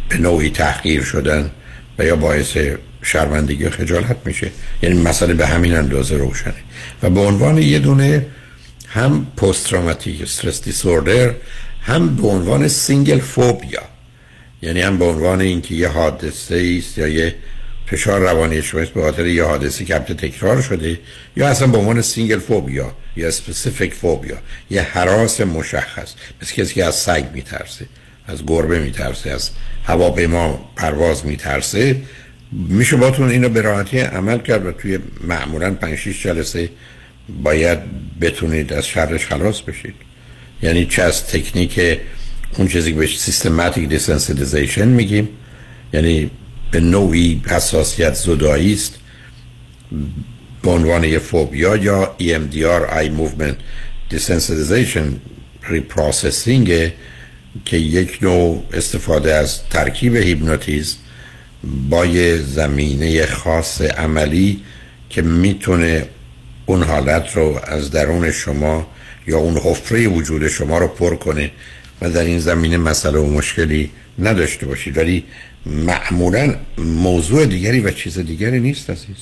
S5: به نوعی تحقیر شدن و یا باعث شرمندگی و خجالت میشه. یعنی مسئله به همین اندازه روشنه. و به عنوان یه دونه هم post traumatic stress disorder هم به عنوان single phobia یعنی هم به عنوان اینکه یه حادثه است یا یه فشار روانی شما به خاطر یه حادثه که تکرار شده یا اصلا به عنوان single phobia یا specific phobia یه هراس مشخص مثل کسی که از سگ میترسه از گربه میترسه از هواپیما پرواز میترسه میشه باهاتون اینو به راحتی عمل کرد و توی معمولا 5 6 جلسه باید بتونید از شرش خلاص بشید. یعنی چه از تکنیک اون چیزی که بهش systematic desensitization میگیم یعنی به نوعی حساسیت زدایی است به عنوان یه فوبیا یا EMDR Eye Movement Desensitization Reprocessing که یک نوع استفاده از ترکیب هیپنوتیزم با یه زمینه خاص عملی که می‌تونه اون حالت رو از درون شما یا اون حفره وجود شما رو پر کنه و در این زمینه مسئله و مشکلی نداشته باشید. ولی معمولا موضوع دیگری و چیز دیگری نیست عزیز.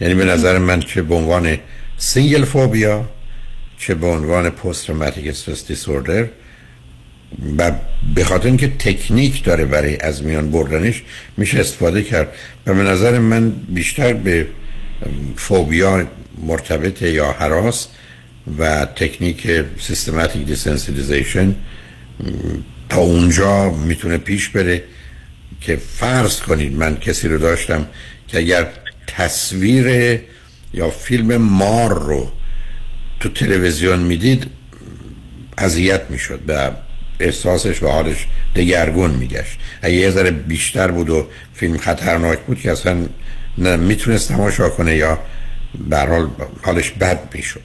S5: یعنی به نظر من چه به عنوان single phobia چه به عنوان post traumatic stress disorder و به خاطر اینکه تکنیک داره برای از میان بردنش میشه استفاده کرد. و به نظر من بیشتر به فوبیا مرتبط یا هراس و تکنیک systematic desensitization تا اونجا می‌تونه پیش بره که فرض کنید من کسی رو داشتم که اگر تصویر یا فیلم مار رو تو تلویزیون می‌دید اذیت می‌شد به احساسش و حالش دگرگون میگشت. اگه یه ذره بیشتر بود و فیلم خطرناک بود که اصلا نه می‌تونست تماشا کنه یا حال حالش بد می‌شد.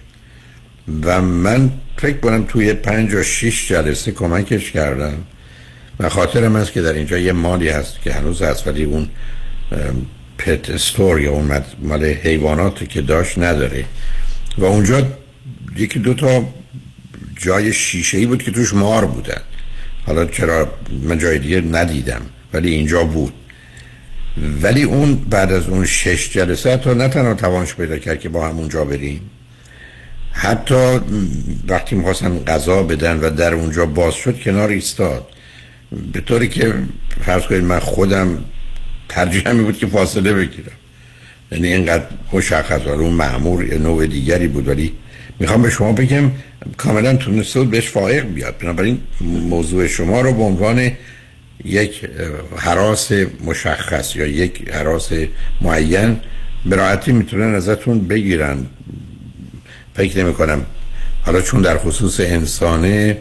S5: و من فکر کنم توی پنج و شیش جلسه کمکش کردم و خاطرم است که در اینجا یه مالی هست که هنوز هست ولی اون پت استور یا اون مال حیواناتی که داشت نداره. و اونجا یکی دو تا جای شیشه ای بود که توش مار بودن. حالا چرا من جای دیگه ندیدم ولی اینجا بود. ولی اون بعد از اون شش جلسه تا نه تنها توانش پیدا کرد که با همونجا بریم. حتی وقتی می‌خواستن غذا بدن و در اونجا باز شد کنار ایستاد. به طوری که فرض کنید من خودم ترجیح می بود که فاصله بگیرم. یعنی اینقدر مشخص اون معمور نوع دیگری بود. ولی می‌خوام به شما بگم کاملا تونسته بود بهش فائق بیاد. بنابراین موضوع شما رو به عنوان یک حراس مشخص یا یک حراس معین به راحتی می‌تونن ازتون بگیرن. فکر نمی کنم. حالا چون در خصوص انسانه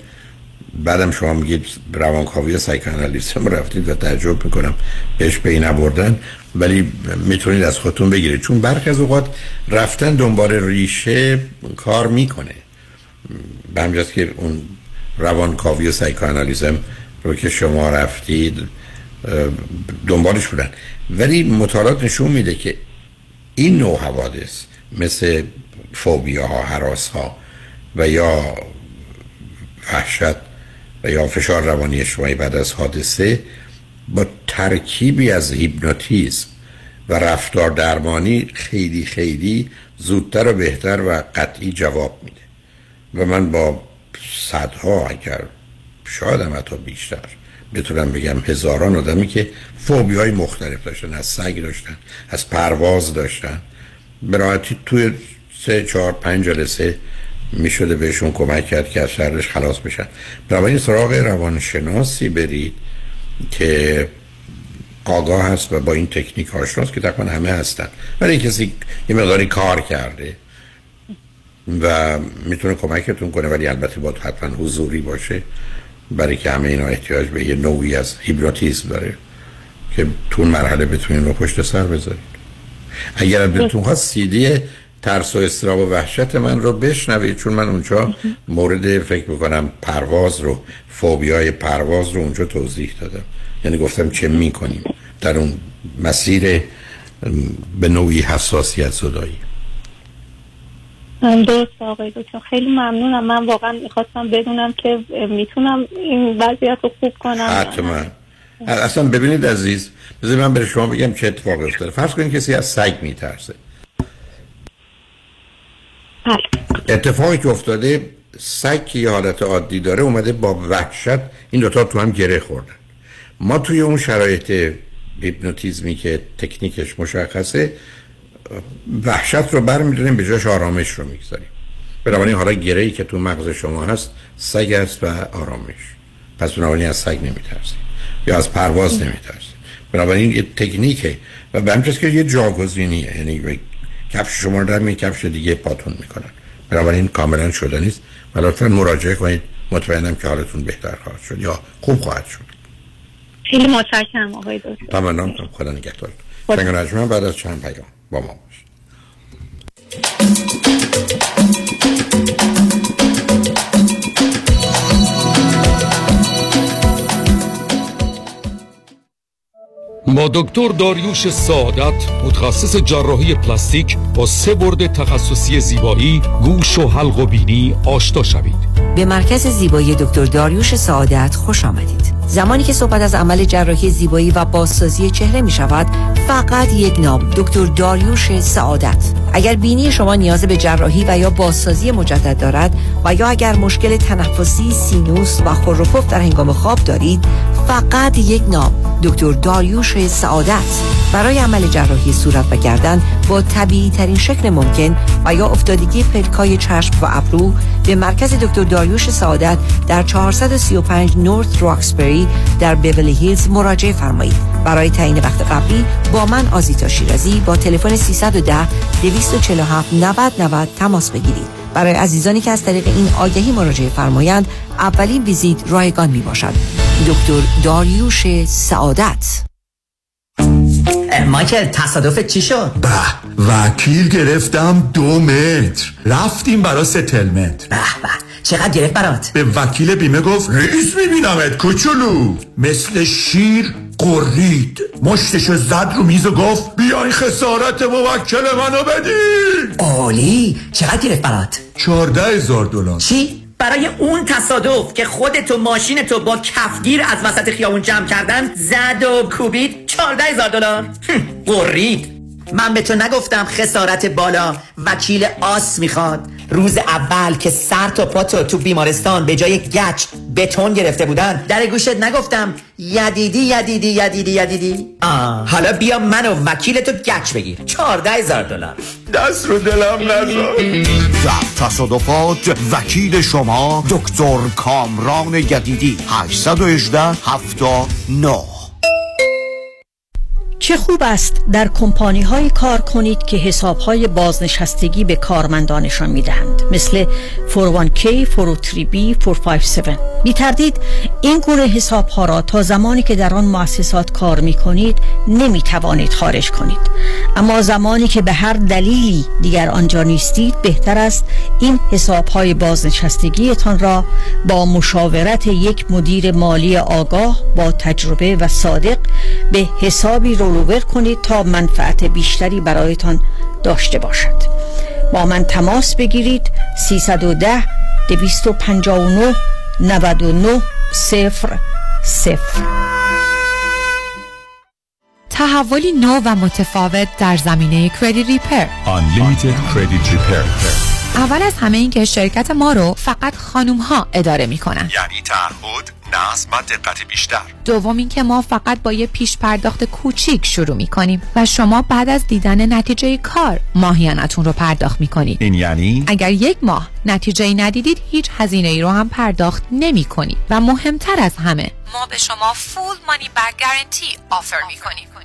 S5: بعدم شما میگید روانکاوی و سایکوانالیسم رفتید و تعجب می‌کنم. بهش پی نبردن. ولی می‌تونید از خودتون بگیرید. چون برخی از اوقات رفتن دنبال ریشه کار می‌کنه. به همجاست که اون روانکاوی و سایکوانالیزم رو که شما رفتید دنبالش بودن. ولی مطالعات نشون میده که این نوع حوادث مثل فوبیا ها حراس ها و یا وحشت و یا فشار روانی اجتماعی بعد از حادثه با ترکیبی از هیپنوتیزم و رفتار درمانی خیلی خیلی زودتر و بهتر و قطعی جواب میده. و من با صدها اگر شاید هم حتی بیشتر بتونم بگم هزاران آدمی که فوبی های مختلف داشتن از سگ داشتن از پرواز داشتن به راحتی توی سه چهار پنج جلسه می شده بهشون کمک کرد که از شرش خلاص بشن. بنابراین سراغ روانشناسی برید که آگاه هست و با این تکنیک آشناست که تقریبا همه هستن. ولی کسی یه مقداری کار کرده و می‌تونه کمکتون کنه ولی البته باید حتما حضوری باشه. برای که همه اینا احتیاج به یه نوعی از هیپنوتیزم داره که تو مرحله بتونین رو پشت سر بذارید. اگر بهتون خواست سیدی ترس و استراب و وحشت من رو بشنوید چون من اونجا مورد فکر بکنم پرواز رو فوبیای پرواز رو اونجا توضیح دادم. یعنی گفتم چه می‌کنیم در اون مسیر به نوعی حساسیت زدایی.
S6: درست آقای دکتر خیلی ممنونم. من واقعا می‌خواستم بدونم که می‌تونم این وضعیت رو خوب کنم
S5: حتما. اصلا ببینید عزیز بذارید من به شما بگم چه اتفاقی افتاده. فرض کنید کسی از سگ میترسه. اتفاقی که افتاده سگ که یه حالت عادی داره اومده با وحشت این دوتا تو هم گره خوردن. ما توی اون شرایط هیپنوتیزمی که تکنیکش مشخصه وحشت رو برمیداریم به جاش آرامش رو می‌گذاریم. بنابراین حالا گره ای که تو مغز شما هست سگ است و آرامش. پس بنابراین از سگ نمیترسیم. یا از پرواز نمیترسیم. بنابراین یه تکنیکه و به که یه جاگزینیه. یعنی کفش شما رو در می کفش دیگه پاتون می‌کنن بنابراین کاملا شده نیست. و لطفا مراجعه کنید. مطمئنم که حالتون بهتر خواهد شد یا خوب خواهد شد.
S6: خیلی متشکرم آقای دکتر.
S5: تمام خدا نگهدار. شنگ بعد از چند پیام با ما باشید.
S30: با دکتر داریوش سعادت متخصص جراحی پلاستیک با سه برد تخصصی زیبایی گوش و حلق و بینی آشنا شوید.
S31: به مرکز زیبایی دکتر داریوش سعادت خوش آمدید. زمانی که صحبت از عمل جراحی زیبایی و بازسازی چهره می شود فقط یک نام دکتر داریوش سعادت. اگر بینی شما نیاز به جراحی و یا بازسازی مجدد دارد و یا اگر مشکل تنفسی سینوس و خروپف در هنگام خواب دارید فقط یک نام. دکتر داریوش سعادت برای عمل جراحی صورت و گردن با طبیعی ترین شکل ممکن و یا افتادگی پلکای چشم و ابرو به مرکز دکتر داریوش سعادت در 435 نورث راکسبری در بیولی هیلز مراجعه فرمایید. برای تعیین وقت قبلی با من آزیتا شیرازی با تلفن 310 247 90 90 تماس بگیرید. برای عزیزانی که از طریق این آگهی مراجعه فرمایند اولین ویزیت رایگان می باشد دکتر داریوش سعادت.
S13: مایکل تصادف چی شد؟
S29: به وکیل گرفتم دو متر. رفتیم برا settlement
S13: به به. چقدر گرفت برات؟
S29: به وکیل بیمه گفت رئیس میبینمت کوچولو. مثل شیر غرید. مشتشو زد رو میز و گفت باید خسارت موکل منو بدی.
S13: عالی. چقدر گرفت برات؟
S29: چارده هزار دلار.
S13: چی؟ برای اون تصادف که خودتو ماشینتو با کفگیر از وسط خیابون جمع کردن زد و کوبید چارده هزار دلار. قرید من به تو نگفتم خسارت بالا وکیل آس می‌خواد. روز اول که سر تا پاتو تو بیمارستان به جای گچ بتون گرفته بودن. در گوشت نگفتم یدیدی یدیدی یدیدی یدیدی. آه. حالا بیا من و وکیل تو گچ بگیر. چارده هزار دلار.
S29: دست رو دلم نزار در تصادفات وکیل شما دکتر کامران یدیدی 818 79
S32: چه خوب است در کمپانی های کار کنید که حساب های بازنشستگی به کارمندانشان می دهند مثل 401k, 403b, 457 بی تردید این گروه حساب ها را تا زمانی که در آن مؤسسات کار می کنید نمی توانید خارج کنید. اما زمانی که به هر دلیلی دیگر آنجا نیستید بهتر است این حساب های بازنشستگیتان را با مشاورت یک مدیر مالی آگاه با تجربه و صادق به حسابی رولوور کنید تا منفعت بیشتری برایتان داشته باشد. با من تماس بگیرید 310 259 99 صفر صفر.
S33: تحولی نو و متفاوت در زمینه کردی ریپر.
S14: Unlimited Credit Repair.
S33: اول از همه این که شرکت ما رو فقط خانوم ها اداره می‌کنن.
S14: یعنی تعهد نظم و دقت بیشتر.
S33: دوم اینکه ما فقط با یه پیش پرداخت کوچیک شروع می‌کنیم و شما بعد از دیدن نتیجه کار ماهیانتون رو پرداخت می‌کنید.
S14: این یعنی؟
S33: اگر یک ماه نتیجه ای ندیدید هیچ هزینه ای رو هم پرداخت نمی کنید و مهمتر از همه ما به شما فول مانی بک گارنتی آفر می کنیم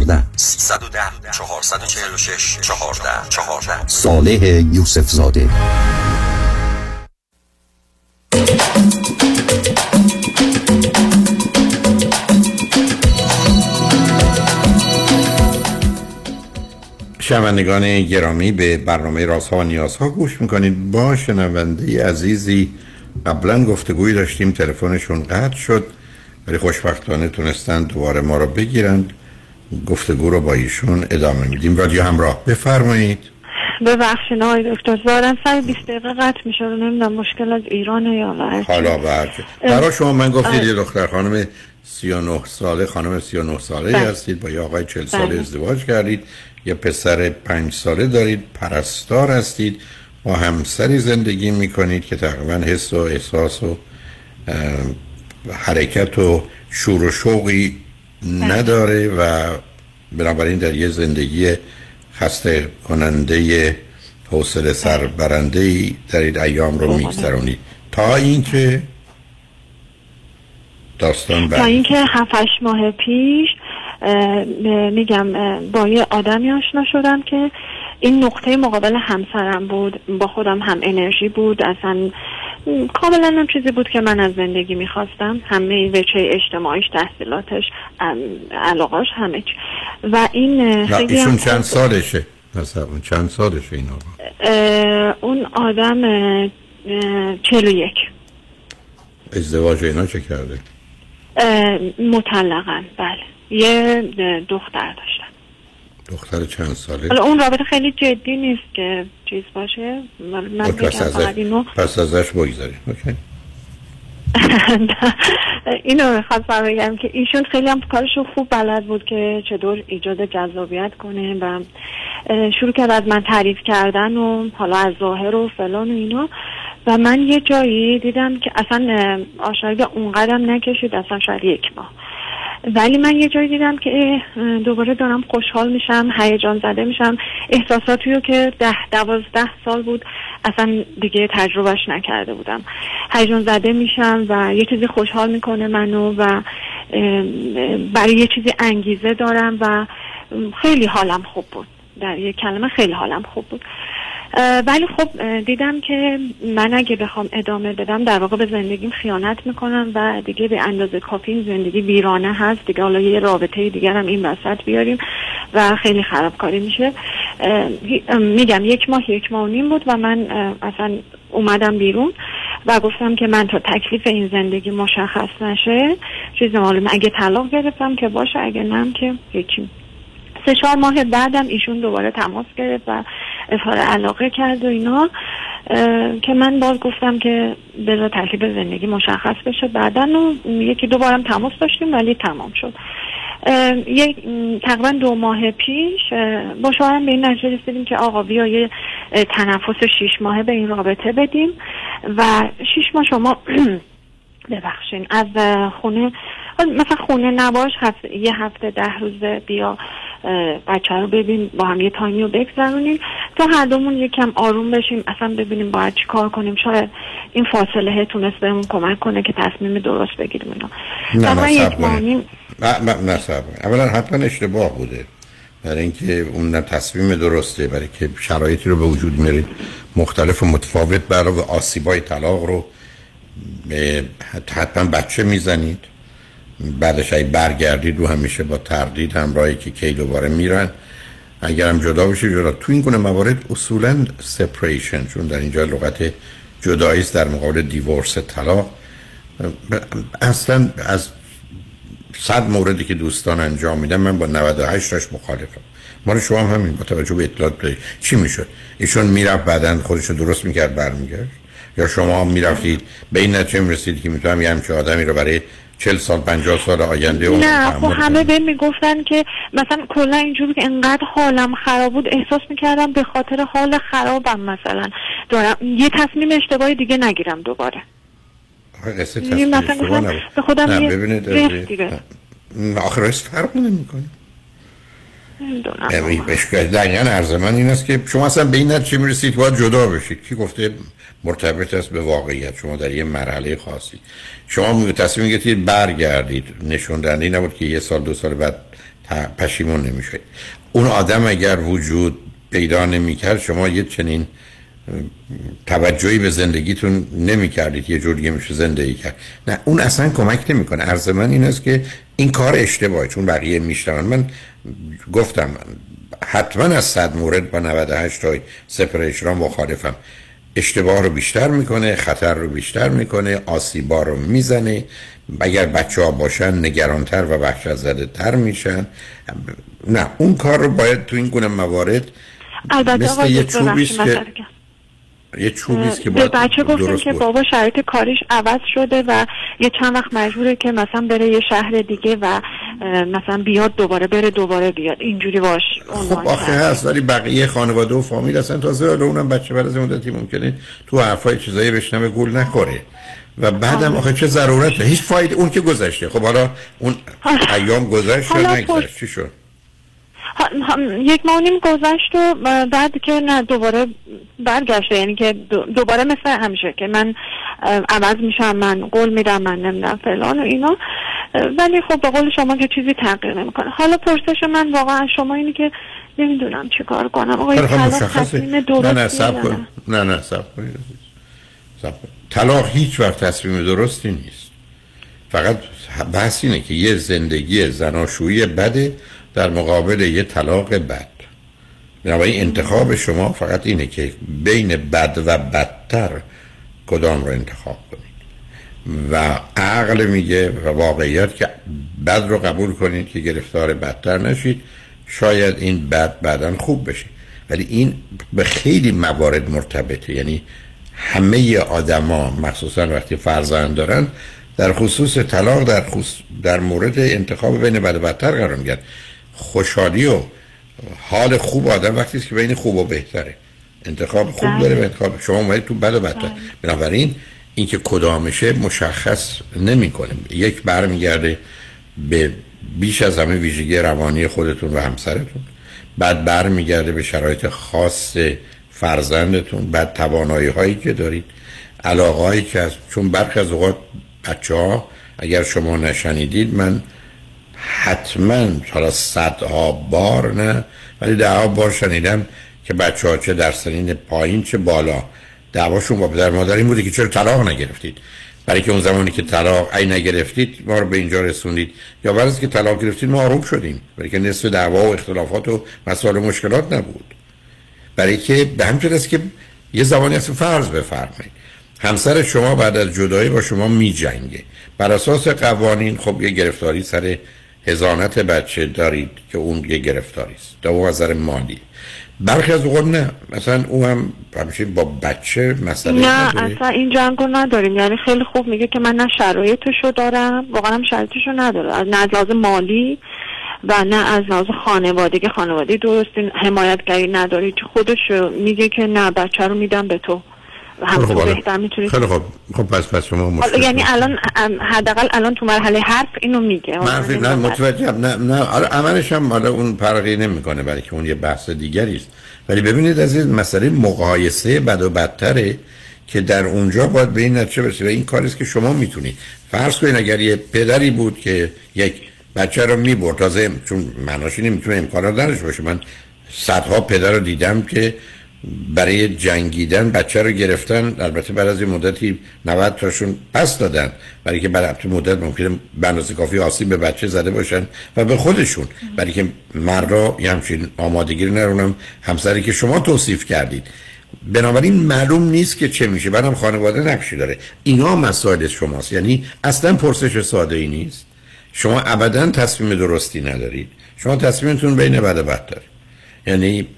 S27: 14 310 446 14 14 صالح یوسف زاده
S5: شنوندگان گرامی به برنامه رازها و نیازها گوش می‌کنید. با شنونده عزیزی قبلا گفتگوی داشتیم. تلفنشون قطع شد. ولی خوشبختانه تونستن دوباره ما رو بگیرند. گفتگو رو با ایشون ادامه میدیم رادیو همراه بفرمایید
S7: ببخشید آقای دکتر زارم سر 20 دقیقه قطع میشه نمی‌دونم مشکل از ایران یا چی.
S5: حالا برچه برای شما من گفتید. یه دختر خانم 39 ساله خانم 39 ساله
S7: بله.
S5: هستید با یه آقای 40 ساله
S7: بله.
S5: ازدواج کردید یه پسر 5 ساله دارید پرستار هستید با همسری زندگی می‌کنید که تقریبا حس و احساس و حرکت و شور و شوقی نداره و بنابراین در یه زندگی خسته کننده حوصله سربرنده ای در این ایام رو میگذرونید تا اینکه داستان
S7: تا
S5: بعد
S7: اینکه هفتش ماه پیش اه، میگم اه، با یه آدمی آشنا شدم که این نقطه مقابل همسرم بود. با خودم هم انرژی بود. اصلا کاملا هم چیزی بود که من از زندگی می‌خواستم. همه وچه اجتماعیش تحصیلاتش علاقاش همه چی. و این خیلی هم
S5: ایشون
S7: خوب
S5: چند سالشه؟ مثلا چند سالشه این آقا؟
S7: اون آدم اه، اه، چهل و یک.
S5: ازدواج اینا چه کرده؟
S7: مطلقاً بله. یه دختر داشتم
S5: دختر چند ساله؟
S7: حالا اون رابطه خیلی جدی نیست که چیز باشه. من من
S5: پس ازش
S7: فقط اینو
S5: پس ازش بگذاریم اوکی.
S7: اینو می‌خواستم بگم که ایشون خیلی هم کارشو خوب بلد بود که چطور ایجاد جذابیت کنه و شروع کرد از من تعریف کردن و حالا از ظاهر و فلان و اینا. و من یه جایی دیدم که اصلا آشنایی به اون قدم نکشید اصلا شاید یک ماه. ولی من یه جایی دیدم که دوباره دارم خوشحال میشم هیجان زده میشم. احساساتی رو که ده دوازده سال بود اصلا دیگه تجربهش نکرده بودم. هیجان زده میشم و یه چیزی خوشحال می‌کنه منو و برای یه چیزی انگیزه دارم و خیلی حالم خوب بود. در یک کلمه خیلی حالم خوب بود. ولی خب دیدم که من اگه بخوام ادامه بدم در واقع به زندگیم خیانت می‌کنم و دیگه به اندازه کافی زندگی ویرانه هست. دیگه حالا یه رابطه دیگر هم این وسط بیاریم و خیلی خرابکاری میشه. میگم یک ماه یک ماه و نیم بود و من اصلا اومدم بیرون و گفتم که من تا تکلیف این زندگی مشخص نشه چیز معلومه. اگه طلاق گرفتم که باشه اگه نم که هیچی. سه چهار ماه بعدم ایشون دوباره تماس گرفت و اظهار علاقه کرد و اینا. که من باز گفتم که بذار تکلیف زندگی مشخص بشه. بعدا و یکی دو بارم تماس داشتیم ولی تمام شد. یک تقریبا دو ماه پیش با شوهرم به این نتیجه رسیدیم که آقا بیا یه تنفس شیش ماهه به این رابطه بدیم و شیش ماه شما ببخشین. از خونه مثلا خونه نباش هفته یه هفته ده روزه بیا بچه رو ببین با هم یه تایمی رو بگذرونیم. تا هر دومون یکم آروم بشیم. اصلا ببینیم باید چی کار کنیم. شاید این فاصله تونست بهمون کمک کنه که تصمیم درست بگیریم اینا.
S5: نه
S7: یک. نیم
S5: نه. اولا حتما اشتباه بوده. برای اینکه اون نه تصمیم درسته. برای که شرایطی رو به وجود میارید. مختلف و متفاوت برای آسیبای طلاق رو حتما بچه می‌زنید. بعدش ای برگردید رو همیشه با تردید همراهی که کی دوباره میرن. اگرم جدا بشه جدا. تو این گونه موارد اصولا سپریشن چون در اینجا لغت جدایی در مقابل دیورس طلاق. اصلا از صد موردی که دوستان انجام میدن من با 98 تاش مخالفم. مال شما هم همین با توجه به اطلاعات چی می‌شد؟ ایشون می‌رفت بعدا خودش رو درست می‌کرد برمیگشت. یا شما هم می‌رفتید؟ به این نتیجه می‌رسید که می‌تونم یه همچه آدمی رو برای 40 سال 50 سال آینده اون
S7: نه خب همه به می‌گفتن که مثلا کلا اینجوری که انقدر حالم خراب بود احساس می‌کردم به خاطر حال خرابم مثلا. دارم یه تصمیم اشتباهی دیگه نگیرم دوباره. یعنی مثلا. به خودم
S5: نه ببینید. آخه رست فرق نمی‌کنه. دقیقا عرض من این است که شما اصلا به این نتیجه می‌رسید باید جدا بشید. کی گفته؟ مرتبط است به واقعیت. شما در یه مرحله خاصی. شما تصمیم گرفتید برگردید. نشون دهنده نبود که یه سال دو سال بعد پشیمون نمیشید. اون آدم اگر وجود پیدا نمی‌کرد شما یه چنین توجهی به زندگیتون نمی کردید یه جور دیگه میشه زندگی کرد. نه اون اصلا کمک نمی‌کنه. عرض من این است که این کار اشتباهه چون بقیه میشنون. من گفتم حتما از صد مورد با 98 تای سپریشن مخالفم. اشتباه رو بیشتر می‌کنه خطر رو بیشتر می‌کنه آسیبا رو می‌زنه. اگر بچه ها باشن نگرانتر و وحشت زده تر میشن. نه اون کار رو باید تو این گونه موارد
S7: البته
S5: مثل یه
S7: دکتر
S5: چوبی
S7: بخشی
S5: است که-
S7: مسئله که-
S5: یه چوبی است که
S7: به بچه
S5: درست
S7: که. بابا شرایط کاریش عوض شده و یه چند وقت مجبوره که مثلا بره یه شهر دیگه و مثلا بیاد دوباره بره دوباره بیاد. اینجوری باش
S5: خب آخه هست ولی بقیه خانواده و فامیل هستن. تازه حالا اونم بچه بعد از مدتی ممکنه تو حرفای چیزایی بشنوه گول نخوره. و بعدم آخه چه ضرورته هیچ فایده اون که گذشته. خب حالا اون ایام گذشت یا نگذشت؟ چی شد؟
S7: ها- یک ماه و نیم گذشت و بعد که نه دوباره برگشته یعنی که دو- دوباره مثل همیشه که من عوض میشم من قول میدم من نمیدم فلان و اینا. ولی خب به قول شما که چیزی تغییر نمی‌کنه. حالا پرسش من واقعا شما اینه که نمی‌دونم چی کار کنم. آقای
S5: خب
S7: طلاق تصمیم
S5: نه نه سب کن. نه؟ نه سب کن. طلاق هیچ وقت تصمیم درستی نیست. فقط بحث اینه که یه زندگی زناشویی بده در مقابل یه طلاق بد. بنابراین انتخاب شما فقط اینه که بین بد و بدتر کدام رو انتخاب کنید. و عقل میگه و واقعیت که بد رو قبول کنید که گرفتار بدتر نشید. شاید این بعد بعدا خوب بشه. ولی این به خیلی موارد مرتبطه. یعنی همه آدما مخصوصا وقتی فرزند دارن در خصوص طلاق در, خصوص در مورد انتخاب بین بد و بدتر قرار میگن خوشحالی و حال خوب آدم وقتی که بین خوب و بهتره. انتخاب خوب داره و انتخاب شما اومدید تو بد و بدتر. بنابراین اینکه کدامشه مشخص نمی‌کنه. یک برمیگرده به بیش از همه ویژگی روانی خودتون و همسرتون. بعد برمیگرده به شرایط خاص فرزندتون. بعد توانایی هایی که دارید. علاقه هایی که از چون برخی از اوقات بچه ها اگر شما نشنیدید من حتما حالا صدها بار نه ولی ده بار شنیدم که بچه ها چه در سنین پایین چه بالا. دعواشون با پدر مادر این بوده که چرا طلاق نگرفتید؟ برای که اون زمانی که طلاق ای نگرفتید ما رو به اینجا رسوندید. یا برای که طلاق گرفتید ما آروم شدیم. برای که نصف دعوا و اختلافات و مسائل و مشکلات نبود. برای که به همچنین است که یه زمانی هست فرض بفرمایید. همسر شما بعد از جدایی با شما می جنگه بر اساس قوانین خب یه گرفتاری سر هزانت بچه دارید که اون یه گرفتاری است. دو نظر مالی. برخی از اوقات نه. مثلا او هم همیشه با بچه مسئله
S7: نه
S5: نداره.
S7: اصلا این جنگ رو نداریم. یعنی خیلی خوب میگه که من نه شرایطشو دارم واقعا هم شرایطشو نداره از نه از لحاظ مالی و نه از لحاظ خانوادگی. خانواده درستی حمایتگری نداری که خودش میگه که نه بچه رو میدم به تو. تو
S5: حالا-
S7: بهتر می‌تونی
S5: خیلی خب خب پس پس شما مشکل
S7: یعنی الان حداقل الان تو مرحله حرف اینو میگه.
S5: من فکر- نه متوجهم نه نه. آره عملش هم حالا اون فرقی نمی‌کنه برای که اون یه بحث دیگری است. ولی ببینید از این مسئله مقایسه بد و بدتره که در اونجا باید به این نتیجه برسید و این کاری است که شما می‌تونید. فرض کنید اگر یه پدری بود که یک بچه رو می‌برد تازه چون معناش اینه می‌تونه امکانات نداشته باشه. من صدها پدر رو دیدم که برای جنگیدن بچه رو گرفتن البته بعد از یه مدتی 90 تاشون پس دادن. برای که بعد از مدت ممکنه به کافی آسیب به بچه زده باشن و به خودشون. برای که مردا یه همچین آمادگی رو نرونم همسری که شما توصیف کردید. بنابراین معلوم نیست که چه میشه. بعدم خانواده نقشی داره. اینا مسائل شماست. یعنی اصلا پرسش ساده ای نیست. شما ابدا تصمیم درستی ندارید. شما تصمیمتون بین بد و یعنی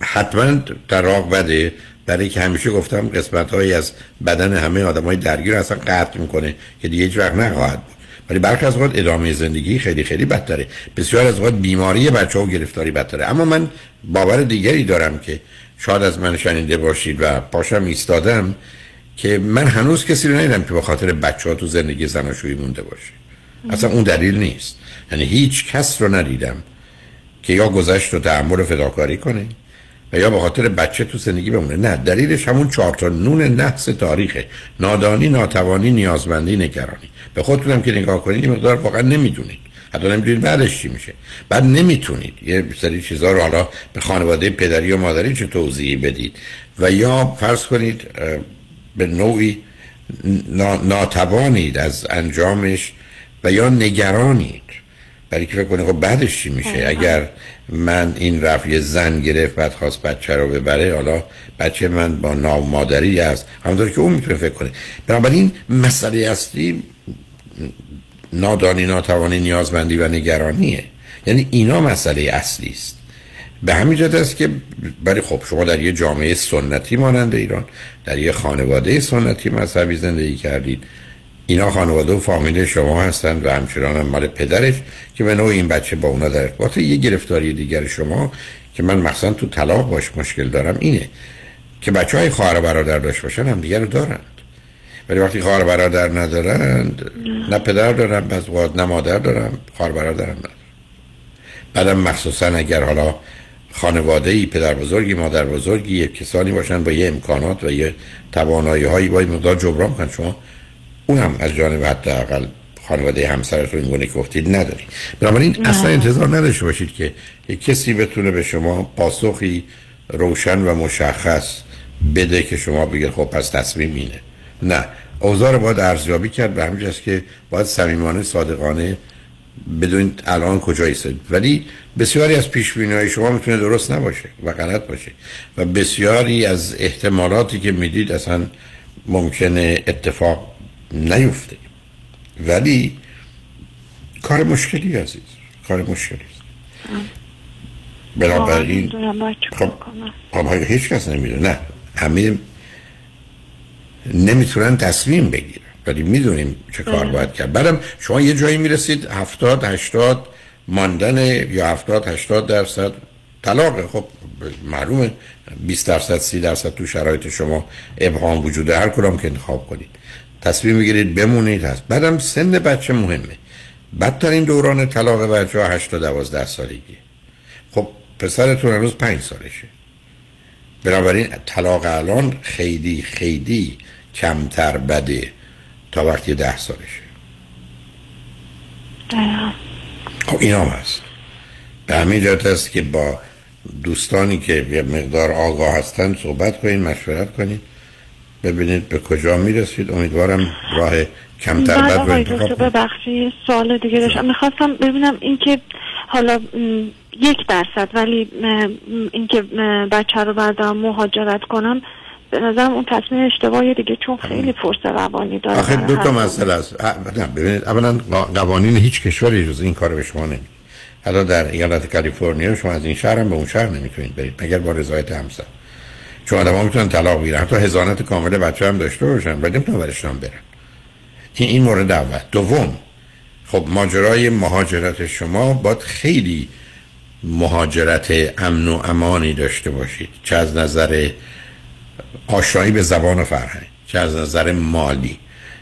S5: حتما طلاق بده. برای که همیشه گفتم قسمت هایی از بدن همه آدم های درگیر اصلا قطع می‌کنه که دیگه هیچ وقت نخواهد بود. ولی برخی از اوقات ادامه زندگی خیلی خیلی بدتره. بسیار از اوقات بیماری بچه ها و گرفتاری بدتره. اما من باور دیگری دارم که شاید از من شنیده باشید و پاشم ایستادم که من هنوز کسی رو ندیدم که به خاطر بچه ها تو زندگی زناشویی مونده باشه. اصلا اون دلیل نیست. یعنی هیچ کس رو ندیدم که یا گذشت و تحمل و فداکاری کنه یا به خاطر بچه تو زندگی بمونه. نه دلیلش همون چهار تا نون نحس تاریخه. نادانی ناتوانی نیازمندی نگرانی. به خودتونم که نگاه کنید این مقدار واقعا نمی‌دونید. حتی نمی‌دونید بعدش چی میشه. بعد نمی‌تونید. یه سری چیزها رو حالا به خانواده پدری و مادری چه توضیحی بدید. و یا فرض کنید به نوعی نا- ناتوانید از انجامش و یا نگرانید. برای که فکر کنه خب بعدش چی میشه؟ اگر من این رفت یه زن گرفت بعد خواست بچه رو ببره حالا بچه من با نام مادری است همونطور که اون می‌تونه فکر کنه. بنابراین مسئله اصلی نادانی ناتوانی نیازمندی و نگرانیه. یعنی اینا مسئله اصلی است. به همین جهت است که برای خب شما در یه جامعه سنتی مانند ایران در یه خانواده سنتی مذهبی زندگی کردید. اینا خانواده و فامیل شما هستند و همچنان هم مال پدرش که به نوع این بچه با اونا در ارتباط. یه گرفتاری دیگر شما که من مثلا تو طلاق باش مشکل دارم اینه که بچه های خواهر و برادر داشت باشن هم دیگر دارند. ولی وقتی خواهر برادر ندارند نه پدر بعض اوقات نه مادر دارن خواهر برادر هم ندارن بعدم مخصوصا اگر حالا خانواده ای پدر بزرگی مادر بزرگی کسانی باشن با یه امکانات و یه توانایی هایی با مقدار جبران کنن شما اون هم از جانب حداقل خانواده همسرتون این گونه که گفتید نداری بنابراین اصلا انتظار نداشته باشید که یک کسی بتونه به شما پاسخی روشن و مشخص بده که شما بگید خب پس تصمیم اینه. نه. اوضاع رو باید ارزیابی کرد به همین که باید صمیمانه صادقانه بدونید الان کجا ایستید ولی بسیاری از پیش های شما می‌تونه درست نباشه و غلط باشه و بسیاری از احتمالاتی که می‌دید اصلا ممکنه اتفاق نیفته. ولی کار مشکلی عزیز کار مشکلی است. بنابراین خب خب هیچ کس نمی‌دونه نه. همه نمی‌تونن تصمیم بگیرن ولی می‌دونیم چه کار. باید کرد. بعدم شما یه جایی می‌رسید هفتاد هشتاد ماندن یا هفتاد هشتاد درصد طلاق. خب معلومه 20 درصد 30 درصد تو شرایط شما ابهام وجوده هر کدام که انتخاب کنید. تصمیم بگیرید بمونید. هست. بعدم سن بچه مهمه. بدترین دوران طلاق بچه ها 8 تا 12 سالگی خب پسرتون هنوز 5 سالشه. بنابراین طلاق الان خیلی خیلی کمتر بده تا وقتی ده سالشه. خب این هم هست. به همین جهت است که با دوستانی که یه مقدار آگاه هستن صحبت کنید مشورت کنید ببینید به کجا می‌رسید. امیدوارم راه کمتر
S7: بعد
S5: بد رو انتخاب
S7: ببخشید سوال دیگه داشتم. می‌خواستم ببینم اینکه حالا یک درصد ولی اینکه بچه رو بردارم مهاجرت کنم به نظرم اون تصمیم اشتباهی دیگه چون خیلی فرص روانی داره
S5: آخه دو تا مسئله است. ببینید اولا قوانین هیچ کشوری جز این کار به شما نمیده. حالا در ایالت کالیفرنیا شما از این شهر هم به اون شهر نمی‌تونید برید مگر با رضایت همسر. چون آدم ها می‌تونن طلاق بگیرن. حتی هزانت کامل بچه هم داشته باشن ولی نمی‌تونن برشتن برن. این این مورد اول. دوم خب ماجرای مهاجرت شما باید خیلی مهاجرت امن و امانی داشته باشید. چه از نظر آشنایی به زبان و فرهنگ چه از نظر مالی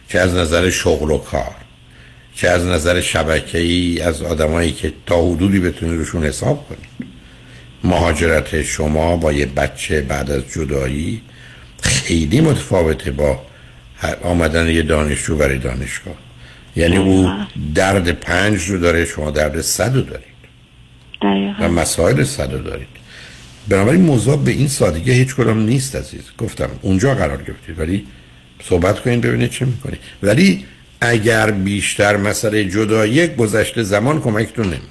S5: چه از نظر شغل و کار چه از نظر شبکه ای از آدمایی که تا حدودی بتونید روشون حساب کنید. مهاجرت شما با یه بچه بعد از جدایی خیلی متفاوته با آمدن یه دانشجو برای دانشگاه. یعنی او درد پنج رو داره شما درد صد رو دارید. و مسائل صد رو دارید. بنابراین موضوع به این سادگی هیچ کدام نیست عزیز. گفتم اونجا قرار گرفتید ولی صحبت کنید ببینید چه می‌کنید. ولی اگر بیشتر مسئله جدایی گذشته زمان کمکتون نمی‌کنه.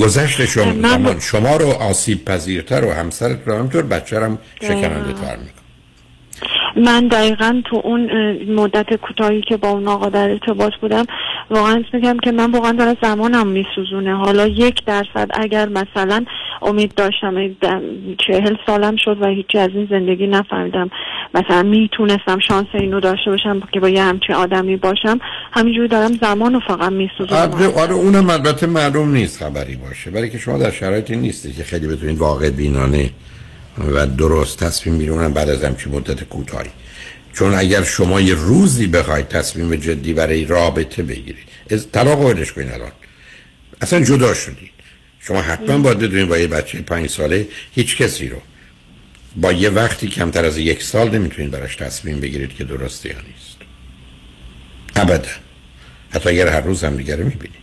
S5: گذشته شما شما رو آسیب پذیرتر و همسرت رو همطور بچه رو هم شکننده تر می‌کنه
S7: من دقیقا تو اون مدت کوتاهی که با اون آقا در ارتباط بودم واقعا میگم که من واقعا داره زمانم میسوزونه. حالا یک درصد اگر مثلا امید داشتم چهل سالم شد و هیچی از این زندگی نفهمیدم. مثلا می‌تونستم شانس اینو داشته باشم که با یه همچین آدمی باشم. همینجوری دارم زمان رو فقط میسوزونم.
S5: آره آره اونم البته معلوم نیست خبری باشه. برای که شما در شرایطی نیستی که خیلی بتونید واقع بینانه و درست تصمیم میرونن بعد از همچین مدت کوتاهی. چون اگر شما یه روزی بخواید تصمیم جدی برای رابطه بگیرید از طلاق ولش کنید الان. اصلا جدا شدید. شما حتما باید بدونید با یه بچه پنج ساله هیچ کسی رو با یه وقتی کمتر از یک سال نمی‌تونید براش تصمیم بگیرید که درسته یا نیست. ابدا. حتی اگر هر روز هم دیگه رو می‌بینید.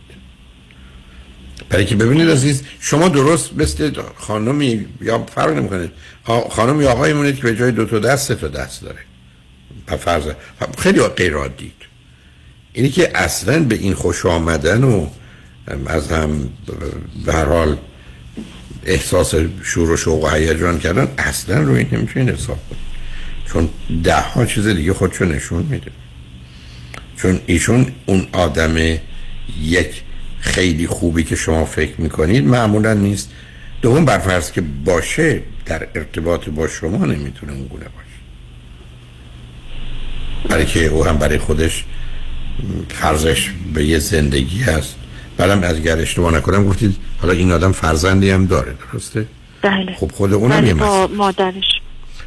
S5: برای که ببینید عزیز شما درست مثل خانمی یا فرق نمی‌کنه. خانم یا آقایی مونید که به جای دو تا دست تا دست داره. فرض خیلی غیر عادید اینی که اصلا به این خوش آمدن و از هم به هر حال احساس شور و شوق و هیجان کردن اصلا روی نمی‌تونید حساب کنید چون ده ها چیز دیگه خودشو نشون میده. چون ایشون اون آدم یک خیلی خوبی که شما فکر می‌کنید معمولا نیست. دوم برفرض که باشه در ارتباط با شما نمی‌تونه اون گونه باشه. برای که او هم برای خودش فرضش به یه زندگی هست. بعدم از اگر اشتباه نکنم گفتید حالا این آدم فرزندی هم داره درسته؟
S7: بله.
S5: خب خود اونم
S7: ولی
S5: یه
S7: با مادرش.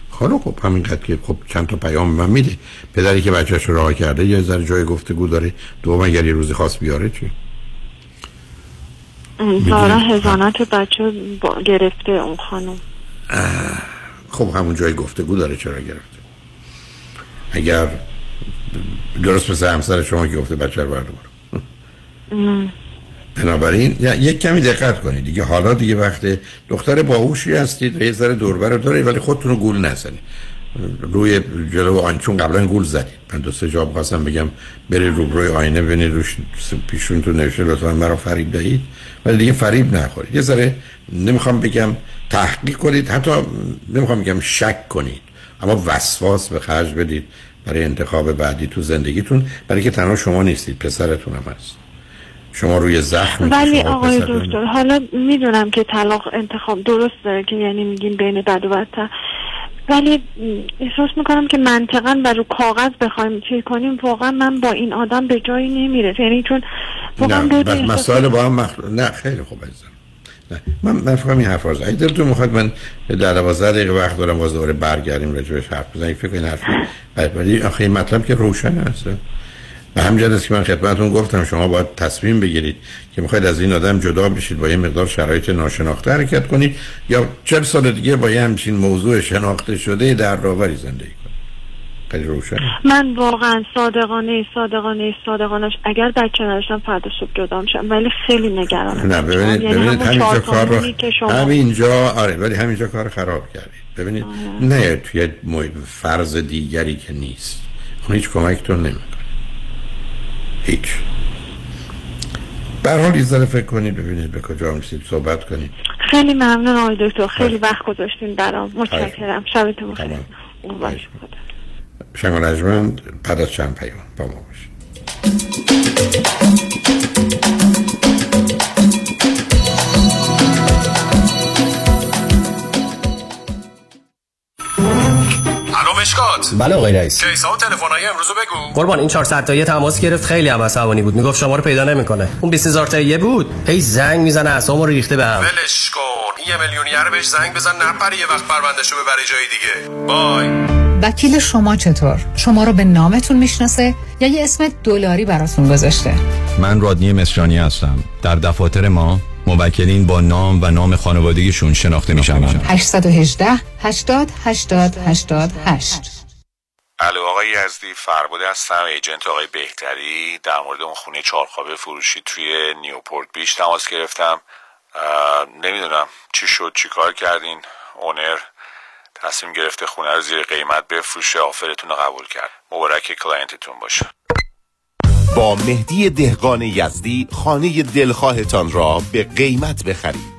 S5: حالا خب همینقدر که خب چند تا پیام من میده. پدری که بچهش رو راه کرده یه ذره جای گفتگو داره. دوم اگر یه روزی خواست بیاره چی؟
S7: ظاهرا هزانت بچه با- گرفته اون خانم.
S5: خب همون جای گفتگو داره چرا گرفته اگر درست مثل همسر شما که گفته بچه رو
S7: ام.
S5: بنابراین یک کمی دقت کنید. دیگه حالا دیگه وقت دختر باهوشی هستید. و یه ذره دوربر داره ولی خودتون رو گول نزنید. روی جلو آینه چون قبلا گول زدید. من دو سه جا خواستم بگم برید رو روی آینه ببینید روش پیشون تو نوشته لطفا مرا فریب دهید. ولی دیگه فریب نخورید. یه ذره نمی‌خوام بگم تحقیق کنید حتی نمی‌خوام بگم شک کنید. اما وسواس به خرج بدید برای انتخاب بعدی تو زندگیتون برای که تنها شما نیستید پسرتون هم هست. شما روی زخم
S7: ولی آقای دکتر حالا می‌دونم که طلاق انتخاب درست داره که یعنی میگیم بین بد و بدتر. ولی احساس می‌کنم که منطقا و رو کاغذ بخوایم چی کنیم واقعا من با این آدم به جایی نمیره یعنی چون واقعا
S5: نه مسائل با هم مخ... نه خیلی خوب عزیزم. نه من من فکر این حرف اگه دلتون می‌خواد من در 12 دقیقه وقت دارم باز دوباره برگردیم راجع حرف بزنیم. فکر کنین حرف ولی آخه این مطلب که روشن هست به همین است که من خدمتتون گفتم شما باید تصمیم بگیرید که می‌خواید از این آدم جدا بشید با یه مقدار شرایط ناشناخته حرکت کنید یا چند سال دیگه با یه همچین موضوع شناخته شده در راوری زندگی کنید. خیلی روشن.
S7: من واقعا صادقانه صادقانه صادقانش اگر بچه نداشتم فردا صبح جدا میشم ولی خیلی نگرانم.
S5: نه ببینید
S7: یعنی
S5: ببینید همینجا کار رو
S7: شما...
S5: همینجا آره ولی همینجا کار خراب کردید. ببینید آره. نه توی فرض دیگری که نیست. اون هیچ کمکتون نمی‌کنه. هیچ. بر حال ذره فکر کنید ببینید به کجا میسید صحبت کنید.
S7: خیلی ممنون آقای دکتر. خیلی وقت گذاشتین برام. متشکرم. شبتون بخیر.
S5: شما رجمند بعد از چند پیام با ما باشید.
S34: مشکات.
S35: بله آقای رئیس.
S34: کیسا و تلفن‌های امروز بگو.
S35: قربان این 400 تایی تماس گرفت خیلی هم عصبانی بود. می‌گفت شما رو پیدا نمی‌کنه. اون 20000 تایی بود. هی زنگ می‌زنه اسمو رو ریخته بهم
S34: ولش کن. یه میلیونیر بهش زنگ بزن نپره یه وقت پروندهشو ببره جای دیگه. بای.
S1: وکیل شما چطور؟ شما رو به نامتون می‌شناسه یا یه اسم دلاری براتون گذاشته؟
S2: من رادنی مصریانی هستم. در دفاتر ما موکلین با نام و نام خانوادگیشون شناخته می شوند
S1: 818 80 80 88
S36: الو آقای یزدی فرباده هستم agent آقای بهتری. در مورد اون خونه چهارخوابه فروشی توی Newport Beach تماس گرفتم. نمی‌دونم چی شد چی کار کردین. owner تصمیم گرفته خونه رو زیر قیمت بفروشه offer تون رو قبول کرد. مبارک client تون باشه.
S24: با مهدی دهقان یزدی خانه دلخواهتان را به قیمت بخرید.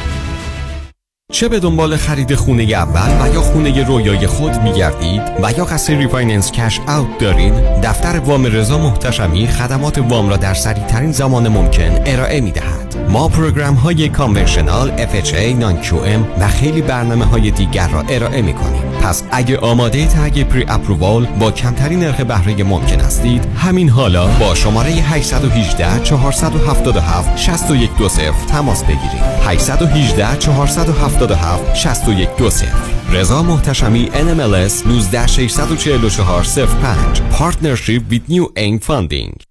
S37: چه به دنبال خرید خونه اول و یا خونه رویای خود میگردید و یا قصد refinance cash out دارین دفتر وام رضا محتشمی خدمات وام را در سریع ترین زمان ممکن ارائه می دهد ما program های conventional FHA non و خیلی برنامه های دیگر را ارائه می کنیم پس اگه آماده یک pre-approval با کمترین نرخ بهره ممکن هستید همین حالا با شماره 818 477 6120 تماس بگیرید. 818 477 6120 رضا محتشمی NMLS 19644 05 Partnership with NewAim Funding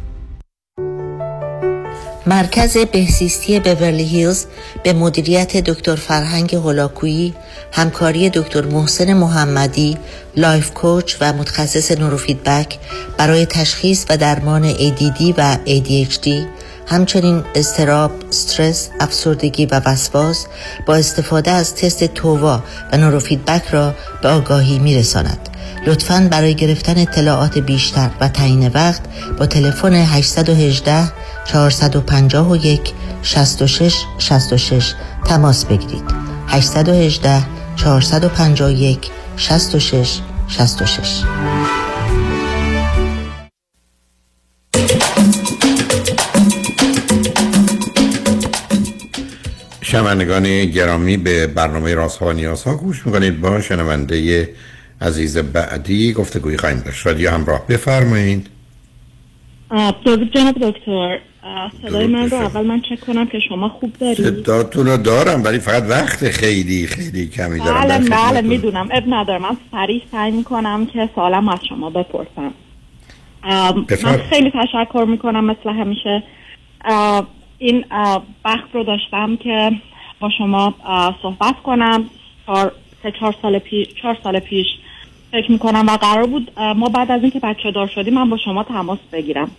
S37: مرکز بهزیستی Beverly Hills به مدیریت دکتر فرهنگ هولاکویی همکاری دکتر محسن محمدی life coach و متخصص نوروفیدبک برای تشخیص و درمان ADD و ADHD همچنین استراب، استرس، افسردگی و وسواس با استفاده از تست تووا و نوروفیدبک را به آگاهی می رساند. لطفاً برای گرفتن اطلاعات بیشتر و تعیین وقت با تلفن 818 451 66 66 تماس بگیرید. 818 451 66 66
S5: شنوندگان گرامی به برنامه راست و نیاز ها گوش می‌کنید. با شنونده عزیز بعدی گفتگوی خواهیم داشت. رادیو همراه بفرمایید.
S38: جناب دکتر صدای من رو اول من چک کنم که شما خوب دارید.
S5: صداتون رو دارم ولی فقط وقت خیلی خیلی کمی دارم
S38: بله بله می‌دونم. اب ندارم. من سریع سعی می‌کنم که سوالم از شما بپرسم. من خیلی تشکر می‌کنم. مثل همیشه این بخت رو داشتم که با شما صحبت کنم. سه چهار سال پیش چهار سال پیش فکر می‌کنم و قرار بود ما بعد از اینکه بچه دار شدیم من با شما تماس بگیرم.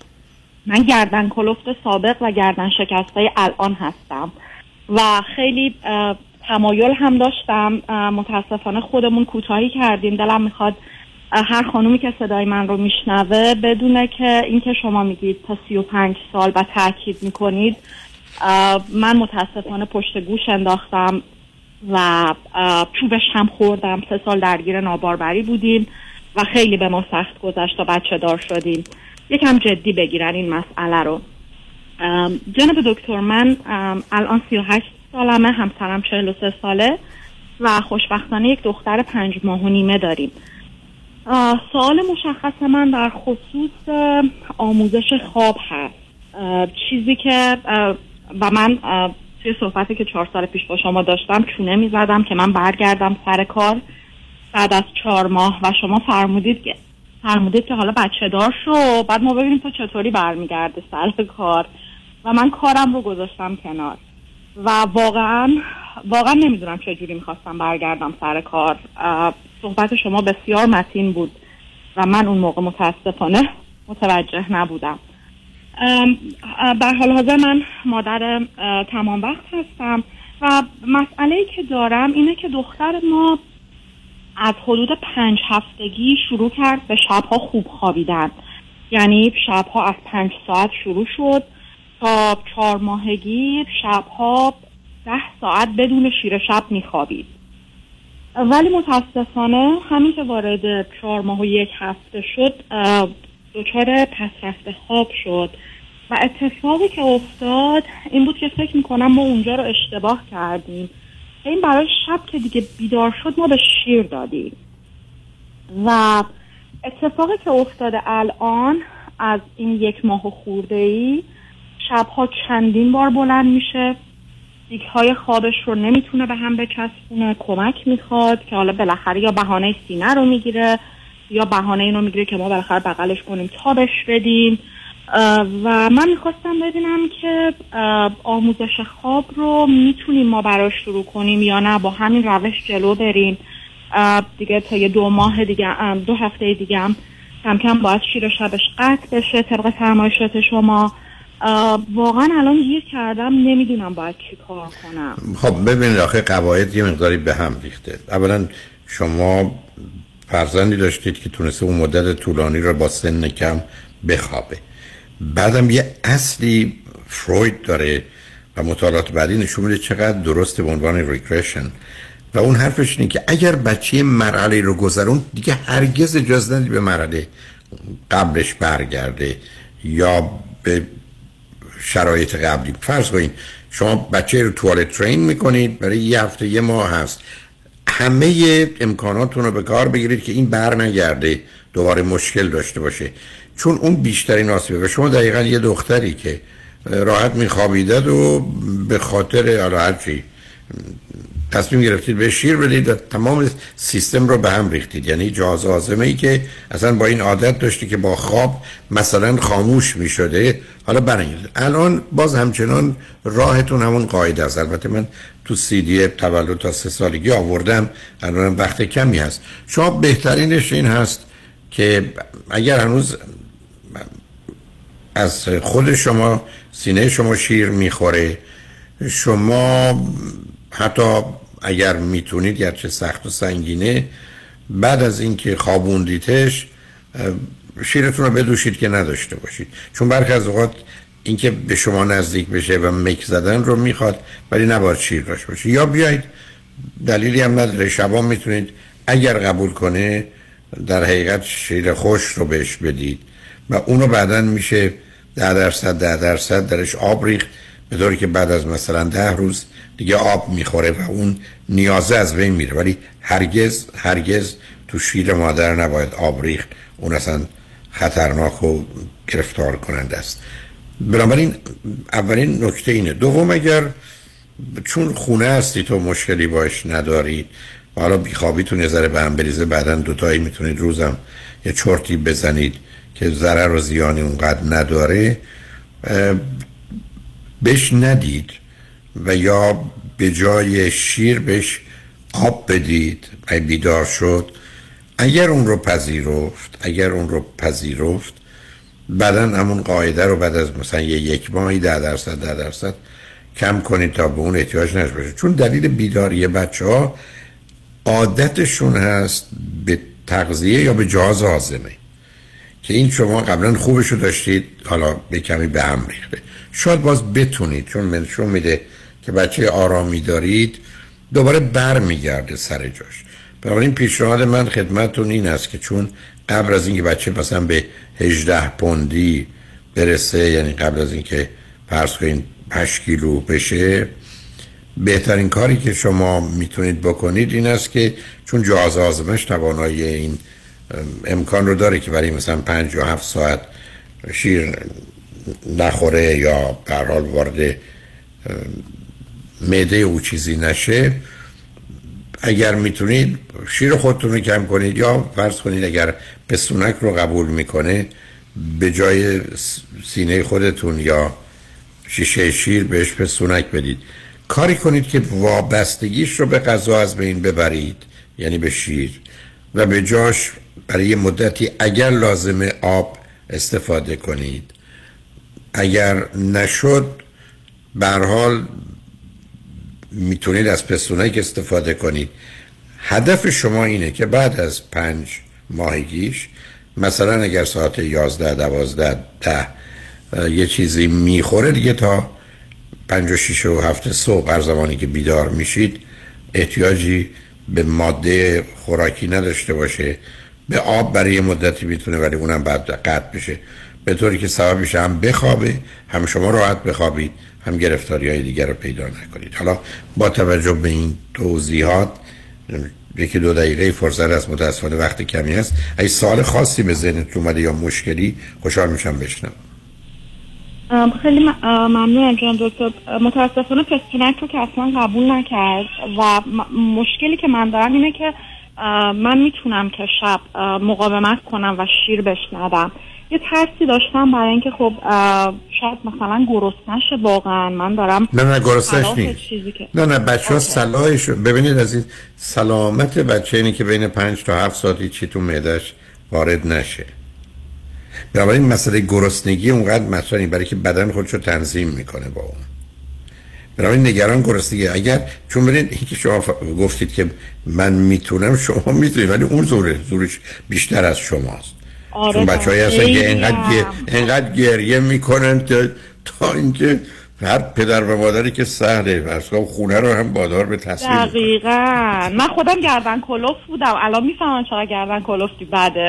S38: من گردن کلفت سابق و گردن شکسته الان هستم. و خیلی تمایل هم داشتم. متاسفانه خودمون کوتاهی کردیم. دلم می‌خواد هر خانومی که صدای من رو میشنوه بدونه که اینکه شما میگید تا سی و پنج سال و تاکید می‌کنید من متاسفانه پشت گوش انداختم و چوبش هم خوردم. سه سال درگیر ناباربری بودیم و خیلی به ما سخت گذشت تا بچه دار شدیم. یکم جدی بگیرن این مسئله رو. جناب دکتر من الان 38 سالمه همسرم 43 ساله و خوشبختانه یک دختر پنج ماه و نیمه داریم. سوال مشخص من در خصوص آموزش خواب هست. چیزی که و من توی صحبتی که چهار سال پیش با شما داشتم چونه می‌زدم که من برگردم سر کار بعد از چهار ماه و شما فرمودید که فرمودید که حالا بچه دار شو بعد ما ببینیم تو چطوری برمیگرده سر کار. و من کارم رو گذاشتم کنار. و واقعا واقعا نمی‌دونم چه جوری می‌خواستم برگردم سر کار. صحبت شما بسیار متین بود و من اون موقع متاسفانه متوجه نبودم. در حال حاضر من مادر تمام وقت هستم. و مسئله ای که دارم اینه که دختر ما از حدود پنج هفتگی شروع کرد به شبها خوب خوابیدن. یعنی شبها از پنج ساعت شروع شد تا چهار ماهگی شبها ده ساعت بدون شیر شب میخوابید. ولی متاسفانه همین که وارد چهار ماه و یک هفته شد دچار پس رفته خواب شد. و اتفاقی که افتاد این بود که فکر می‌کنم ما اونجا رو اشتباه کردیم. این برای شب که دیگه بیدار شد ما به شیر دادیم. و اتفاقی که افتاده الان از این یک ماه خورده ای شبها چندین بار بلند میشه. دیک های خوابش رو نمی‌تونه به هم بچسبونه کمک می‌خواد که حالا بالاخره یا بهانه سینه رو می‌گیره یا بهانه اینو می‌گیره که ما بالاخره بغلش کنیم تابش بدیم. و من می‌خواستم ببینم که آموزش خواب رو می‌تونیم ما براش شروع کنیم یا نه با همین روش جلو بریم. دیگه تا یه دو ماه دیگه دو هفته دیگه هم کم کم باید شیر شبش قطع بشه طبق فرمایشات شما. واقعا الان گیر کردم نمی‌دونم باید چی کار کنم.
S5: خب ببینید آخه قواعد یه مقداری به هم ریخته. اولا شما فرزندی داشتید که تونسته اون مدت طولانی رو با سن کم بخوابه. بعدم یه اصلی فروید داره و مطالعات بعدی نشون میده چقدر درست به عنوان ریکرشن و اون حرفش اینه که اگر بچه مرحله رو گذرون دیگه هرگز اجازه ندی به مرحله قبلش برگرده یا به شرایط قبلی. فرض کنید شما بچه رو توالت ترین می‌کنید برای یه هفته یه ماه هست. همه امکاناتون رو به کار بگیرید که این بر نگرده دوباره مشکل داشته باشه. چون اون بیشترین آسیبه و شما دقیقا یه دختری که راحت میخوابیدد و به خاطر حالا چی تصمیم گرفتید به شیر بدید و تمام سیستم رو به هم ریختید. یعنی جاز آزمه ای که اصلا با این عادت داشتی که با خواب مثلا خاموش می شده حالا برنگید الان باز همچنان راهتون همون قاعده است. البته من تو سی دی تولد تا سه سالگی آوردم. الان وقت کمی هست. شما بهترینش این هست که اگر هنوز از خود شما سینه شما شیر می‌خوره. شما حتی اگر می‌تونید گرچه سخت و سنگینه بعد از اینکه خوابوندیتش شیرتون رو بدوشید که نداشته باشید. چون برخی از اوقات اینکه به شما نزدیک بشه و مک زدن رو می‌خواد ولی نباید شیر داشته باشه یا بیایید دلیلی هم نداره. شبا می‌تونید اگر قبول کنه در حقیقت شیر خوش رو بهش بدید. و اونو بعدا میشه ده درصد ده درصد درش آب ریخت به طوری که بعد از مثلا ده روز دیگه آب می‌خوره و اون نیازه از بین میره. ولی هرگز هرگز تو شیر مادر نباید آب ریخت. اون اصلا خطرناک و گرفتار کننده است. بنابراین اولین نکته اینه. دوم اگر چون خونه هستی تو مشکلی باش ندارید و حالا بیخوابیتون یه ذره به هم بریزه بعدا دوتایی می‌تونید روزم یه چرتی بزنید. که ضرر و زیانی اونقدر نداره بش ندید و یا به جای شیر بهش آب بدید و بیدار شد. اگر اون رو پذیرفت اگر اون رو پذیرفت بعدا همون قاعده رو بعد از مثلا یه یک ماهی ده درصد ده درصد کم کنید تا به اون احتیاج نشه چون دلیل بیداری بچه ها عادتشون هست به تغذیه یا به جهاز آزمه که این شما قبلا خوبش رو داشتید حالا به کمی به هم ریخته. شاید باز بتونید چون نشون میده که بچه آرامی دارید دوباره بر میگرده سر جاش. بنابراین پیشنهاد من خدمتتون این است که چون قبل از اینکه بچه مثلا به 18 پوندی برسه یعنی قبل از اینکه فرض کنید 8 کیلو بشه بهترین کاری که شما می‌تونید بکنید این است که چون جهاز آزمش توانایی این امکان رو داره که برای مثلا 5 یا 7 ساعت شیر نخوره یا در حال وارد معده او چیزی نشه. اگر می‌تونید شیر خودتون رو کم کنید یا فرض کنید اگر پستونک رو قبول می‌کنه به جای سینه خودتون یا شیشه شیر بهش پستونک بدید. کاری کنید که وابستگیش رو به غذا از بین ببرید یعنی به شیر و به جاش برای مدتی اگر لازم آب استفاده کنید. اگر نشد حال می‌تونید از پستونک استفاده کنید. هدف شما اینه که بعد از پنج ماهگیش مثلا اگر ساعت یازده دوازده ده یه چیزی می‌خوره دیگه تا پنج و شیش و هفت صبح هر زمانی که بیدار میشید احتیاجی به ماده خوراکی نداشته باشه. به آب برای مدتی می‌تونه ولی اونم بعد قطع بشه. به طوری که سببش هم بخوابه هم شما راحت بخوابید هم گرفتاری های دیگر رو پیدا نکنید. حالا با توجه به این توضیحات یکی دو دقیقه فرصت از متاسفانه وقت کمی هست اگه سال خاصی به ذهنت اومده یا مشکلی خوشحال میشم بشنم
S7: خیلی ممنون انجام دکتر. متاسفانه پستونک رو که اصلا قبول نکرد و مشکلی که من دارم اینه که من می‌تونم که شب مقاومت کنم و شیر بشنوم. یه ترسی داشتم برای اینکه خب شاید مثلا گرست نشه واقعا. من دارم
S5: نه نه گرسنش نیست. نه نه بچه ها صلاحش ببینید از این سلامت بچه اینی که بین پنج تا هفت ساعتی چی تو معدش وارد نشه. بنابراین مسئله گرسنگی اونقدر مطرحی برای که بدن خودشو تنظیم می‌کنه با اون. بنابراین نگران گرسنگی اگر چون ببینید اینکه شما گفتید که من می‌تونم شما می‌تونید ولی اون زوره زورش بیشتر از شماست. آره چون بچه های هستن که انقدر, انقدر گریه می‌کنن تا, تا اینکه هر پدر و مادری که سهله ورسگاه خونه رو هم بادار به تصویر
S38: دقیقا. من خودم گردن کلوف بودم. الان می‌فهمم چقدر گردن کلوفتی بده.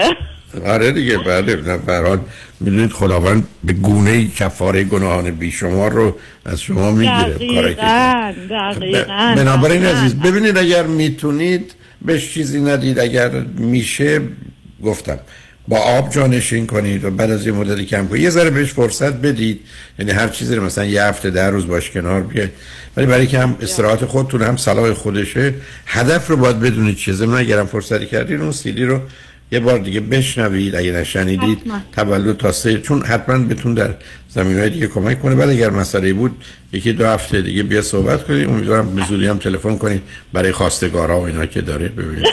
S5: آره دیگه بله نه برحال می‌دونید خداوند به گونه کفاره گناهان بیشمار رو از شما می‌گیره.
S38: دقیقا دقیقا
S5: بنابراین عزیز ببینید اگر می‌تونید بهش چیزی ندید اگر میشه گفتم با آب جانشین کنید و بعد از یه مدتی کم کنید. یه ذره بهش فرصت بدید. یعنی هر چیزی رو مثلا یه هفته ده روز باش کنار بیاید. ولی برای که هم استراحت خودتون هم صلاح خودشه هدف رو باید بدونید چیه. ضمن اگرم فرصتی کردید اون سیدی رو یه بار دیگه بشنوید اگه نشنیدید. تولد تا سه چون حتما بتون در زمین های دیگه کمک کنه. بعد اگر مسئله بود یکی دو هفته دیگه بیا صحبت کنید. امیدوارم به زودی هم تلفن کنید برای خواستگارا و اینا که داره. ببینید.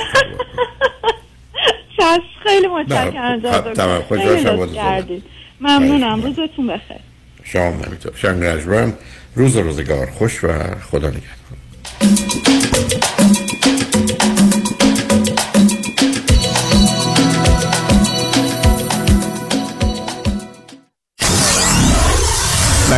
S38: خیلی متشکرم دکتر.
S5: تمام. خوش.
S38: ممنونم. روزتون بخیر.
S5: هم همینطور. شنگ روز و روزگار. خوش و خدا نگهدار.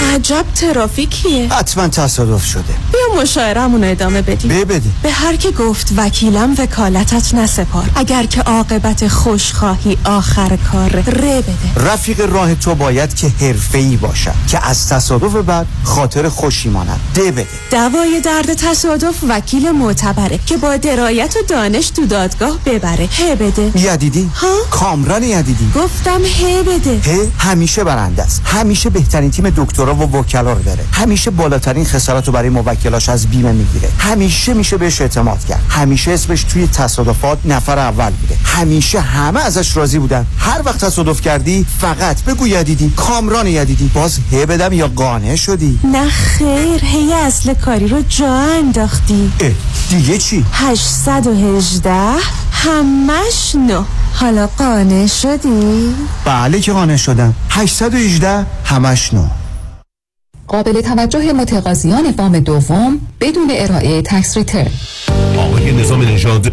S8: عجب ترافیکیه.
S23: حتما تصادف شده.
S8: بیا مشاعرمون ادامه بدیم.
S23: ببده
S8: به هر که گفت وکیلم وکالتت نسپار. اگر که عاقبت خوش خواهی آخر کار ره بده.
S23: رفیق راه تو باید که حرفه‌ای باشد که از تصادف بعد خاطر خوشی ماند. ده بده.
S8: دوای درد تصادف وکیل معتبره که با درایت و دانش تو دادگاه ببره. هه بده.
S23: یدیدی؟
S8: ها؟
S23: کامران یدیدی.
S8: گفتم هه بده.
S23: هه همیشه برنده است. همیشه بهترین تیم دکترا و وکلا رو داره. همیشه بالاترین خسارت رو برای موکلاش از بیمه می‌گیره. همیشه میشه بهش اعتماد کرد. همیشه اسمش توی تصادفات نفر اول بوده. همیشه همه ازش راضی بودن. هر وقت تصادف کردی فقط بگو یدیدی. کامران یدیدی. باز هه بدم یا قانع شدی.
S8: نه خیر هی اصل کاری رو جا انداختی.
S23: اه دیگه چی؟
S8: 818 همش نو. حالا قانع شدی؟
S23: بله که قانع شدم. 818 همش نه.
S39: قابل توجه متقاضیان وام دوم بدون ارائه tax return.
S24: آقای نظام نژاد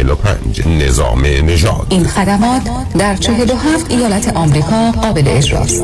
S24: نظام نژاد.
S39: این خدمات در 47 ایالت آمریکا قابل اجراست.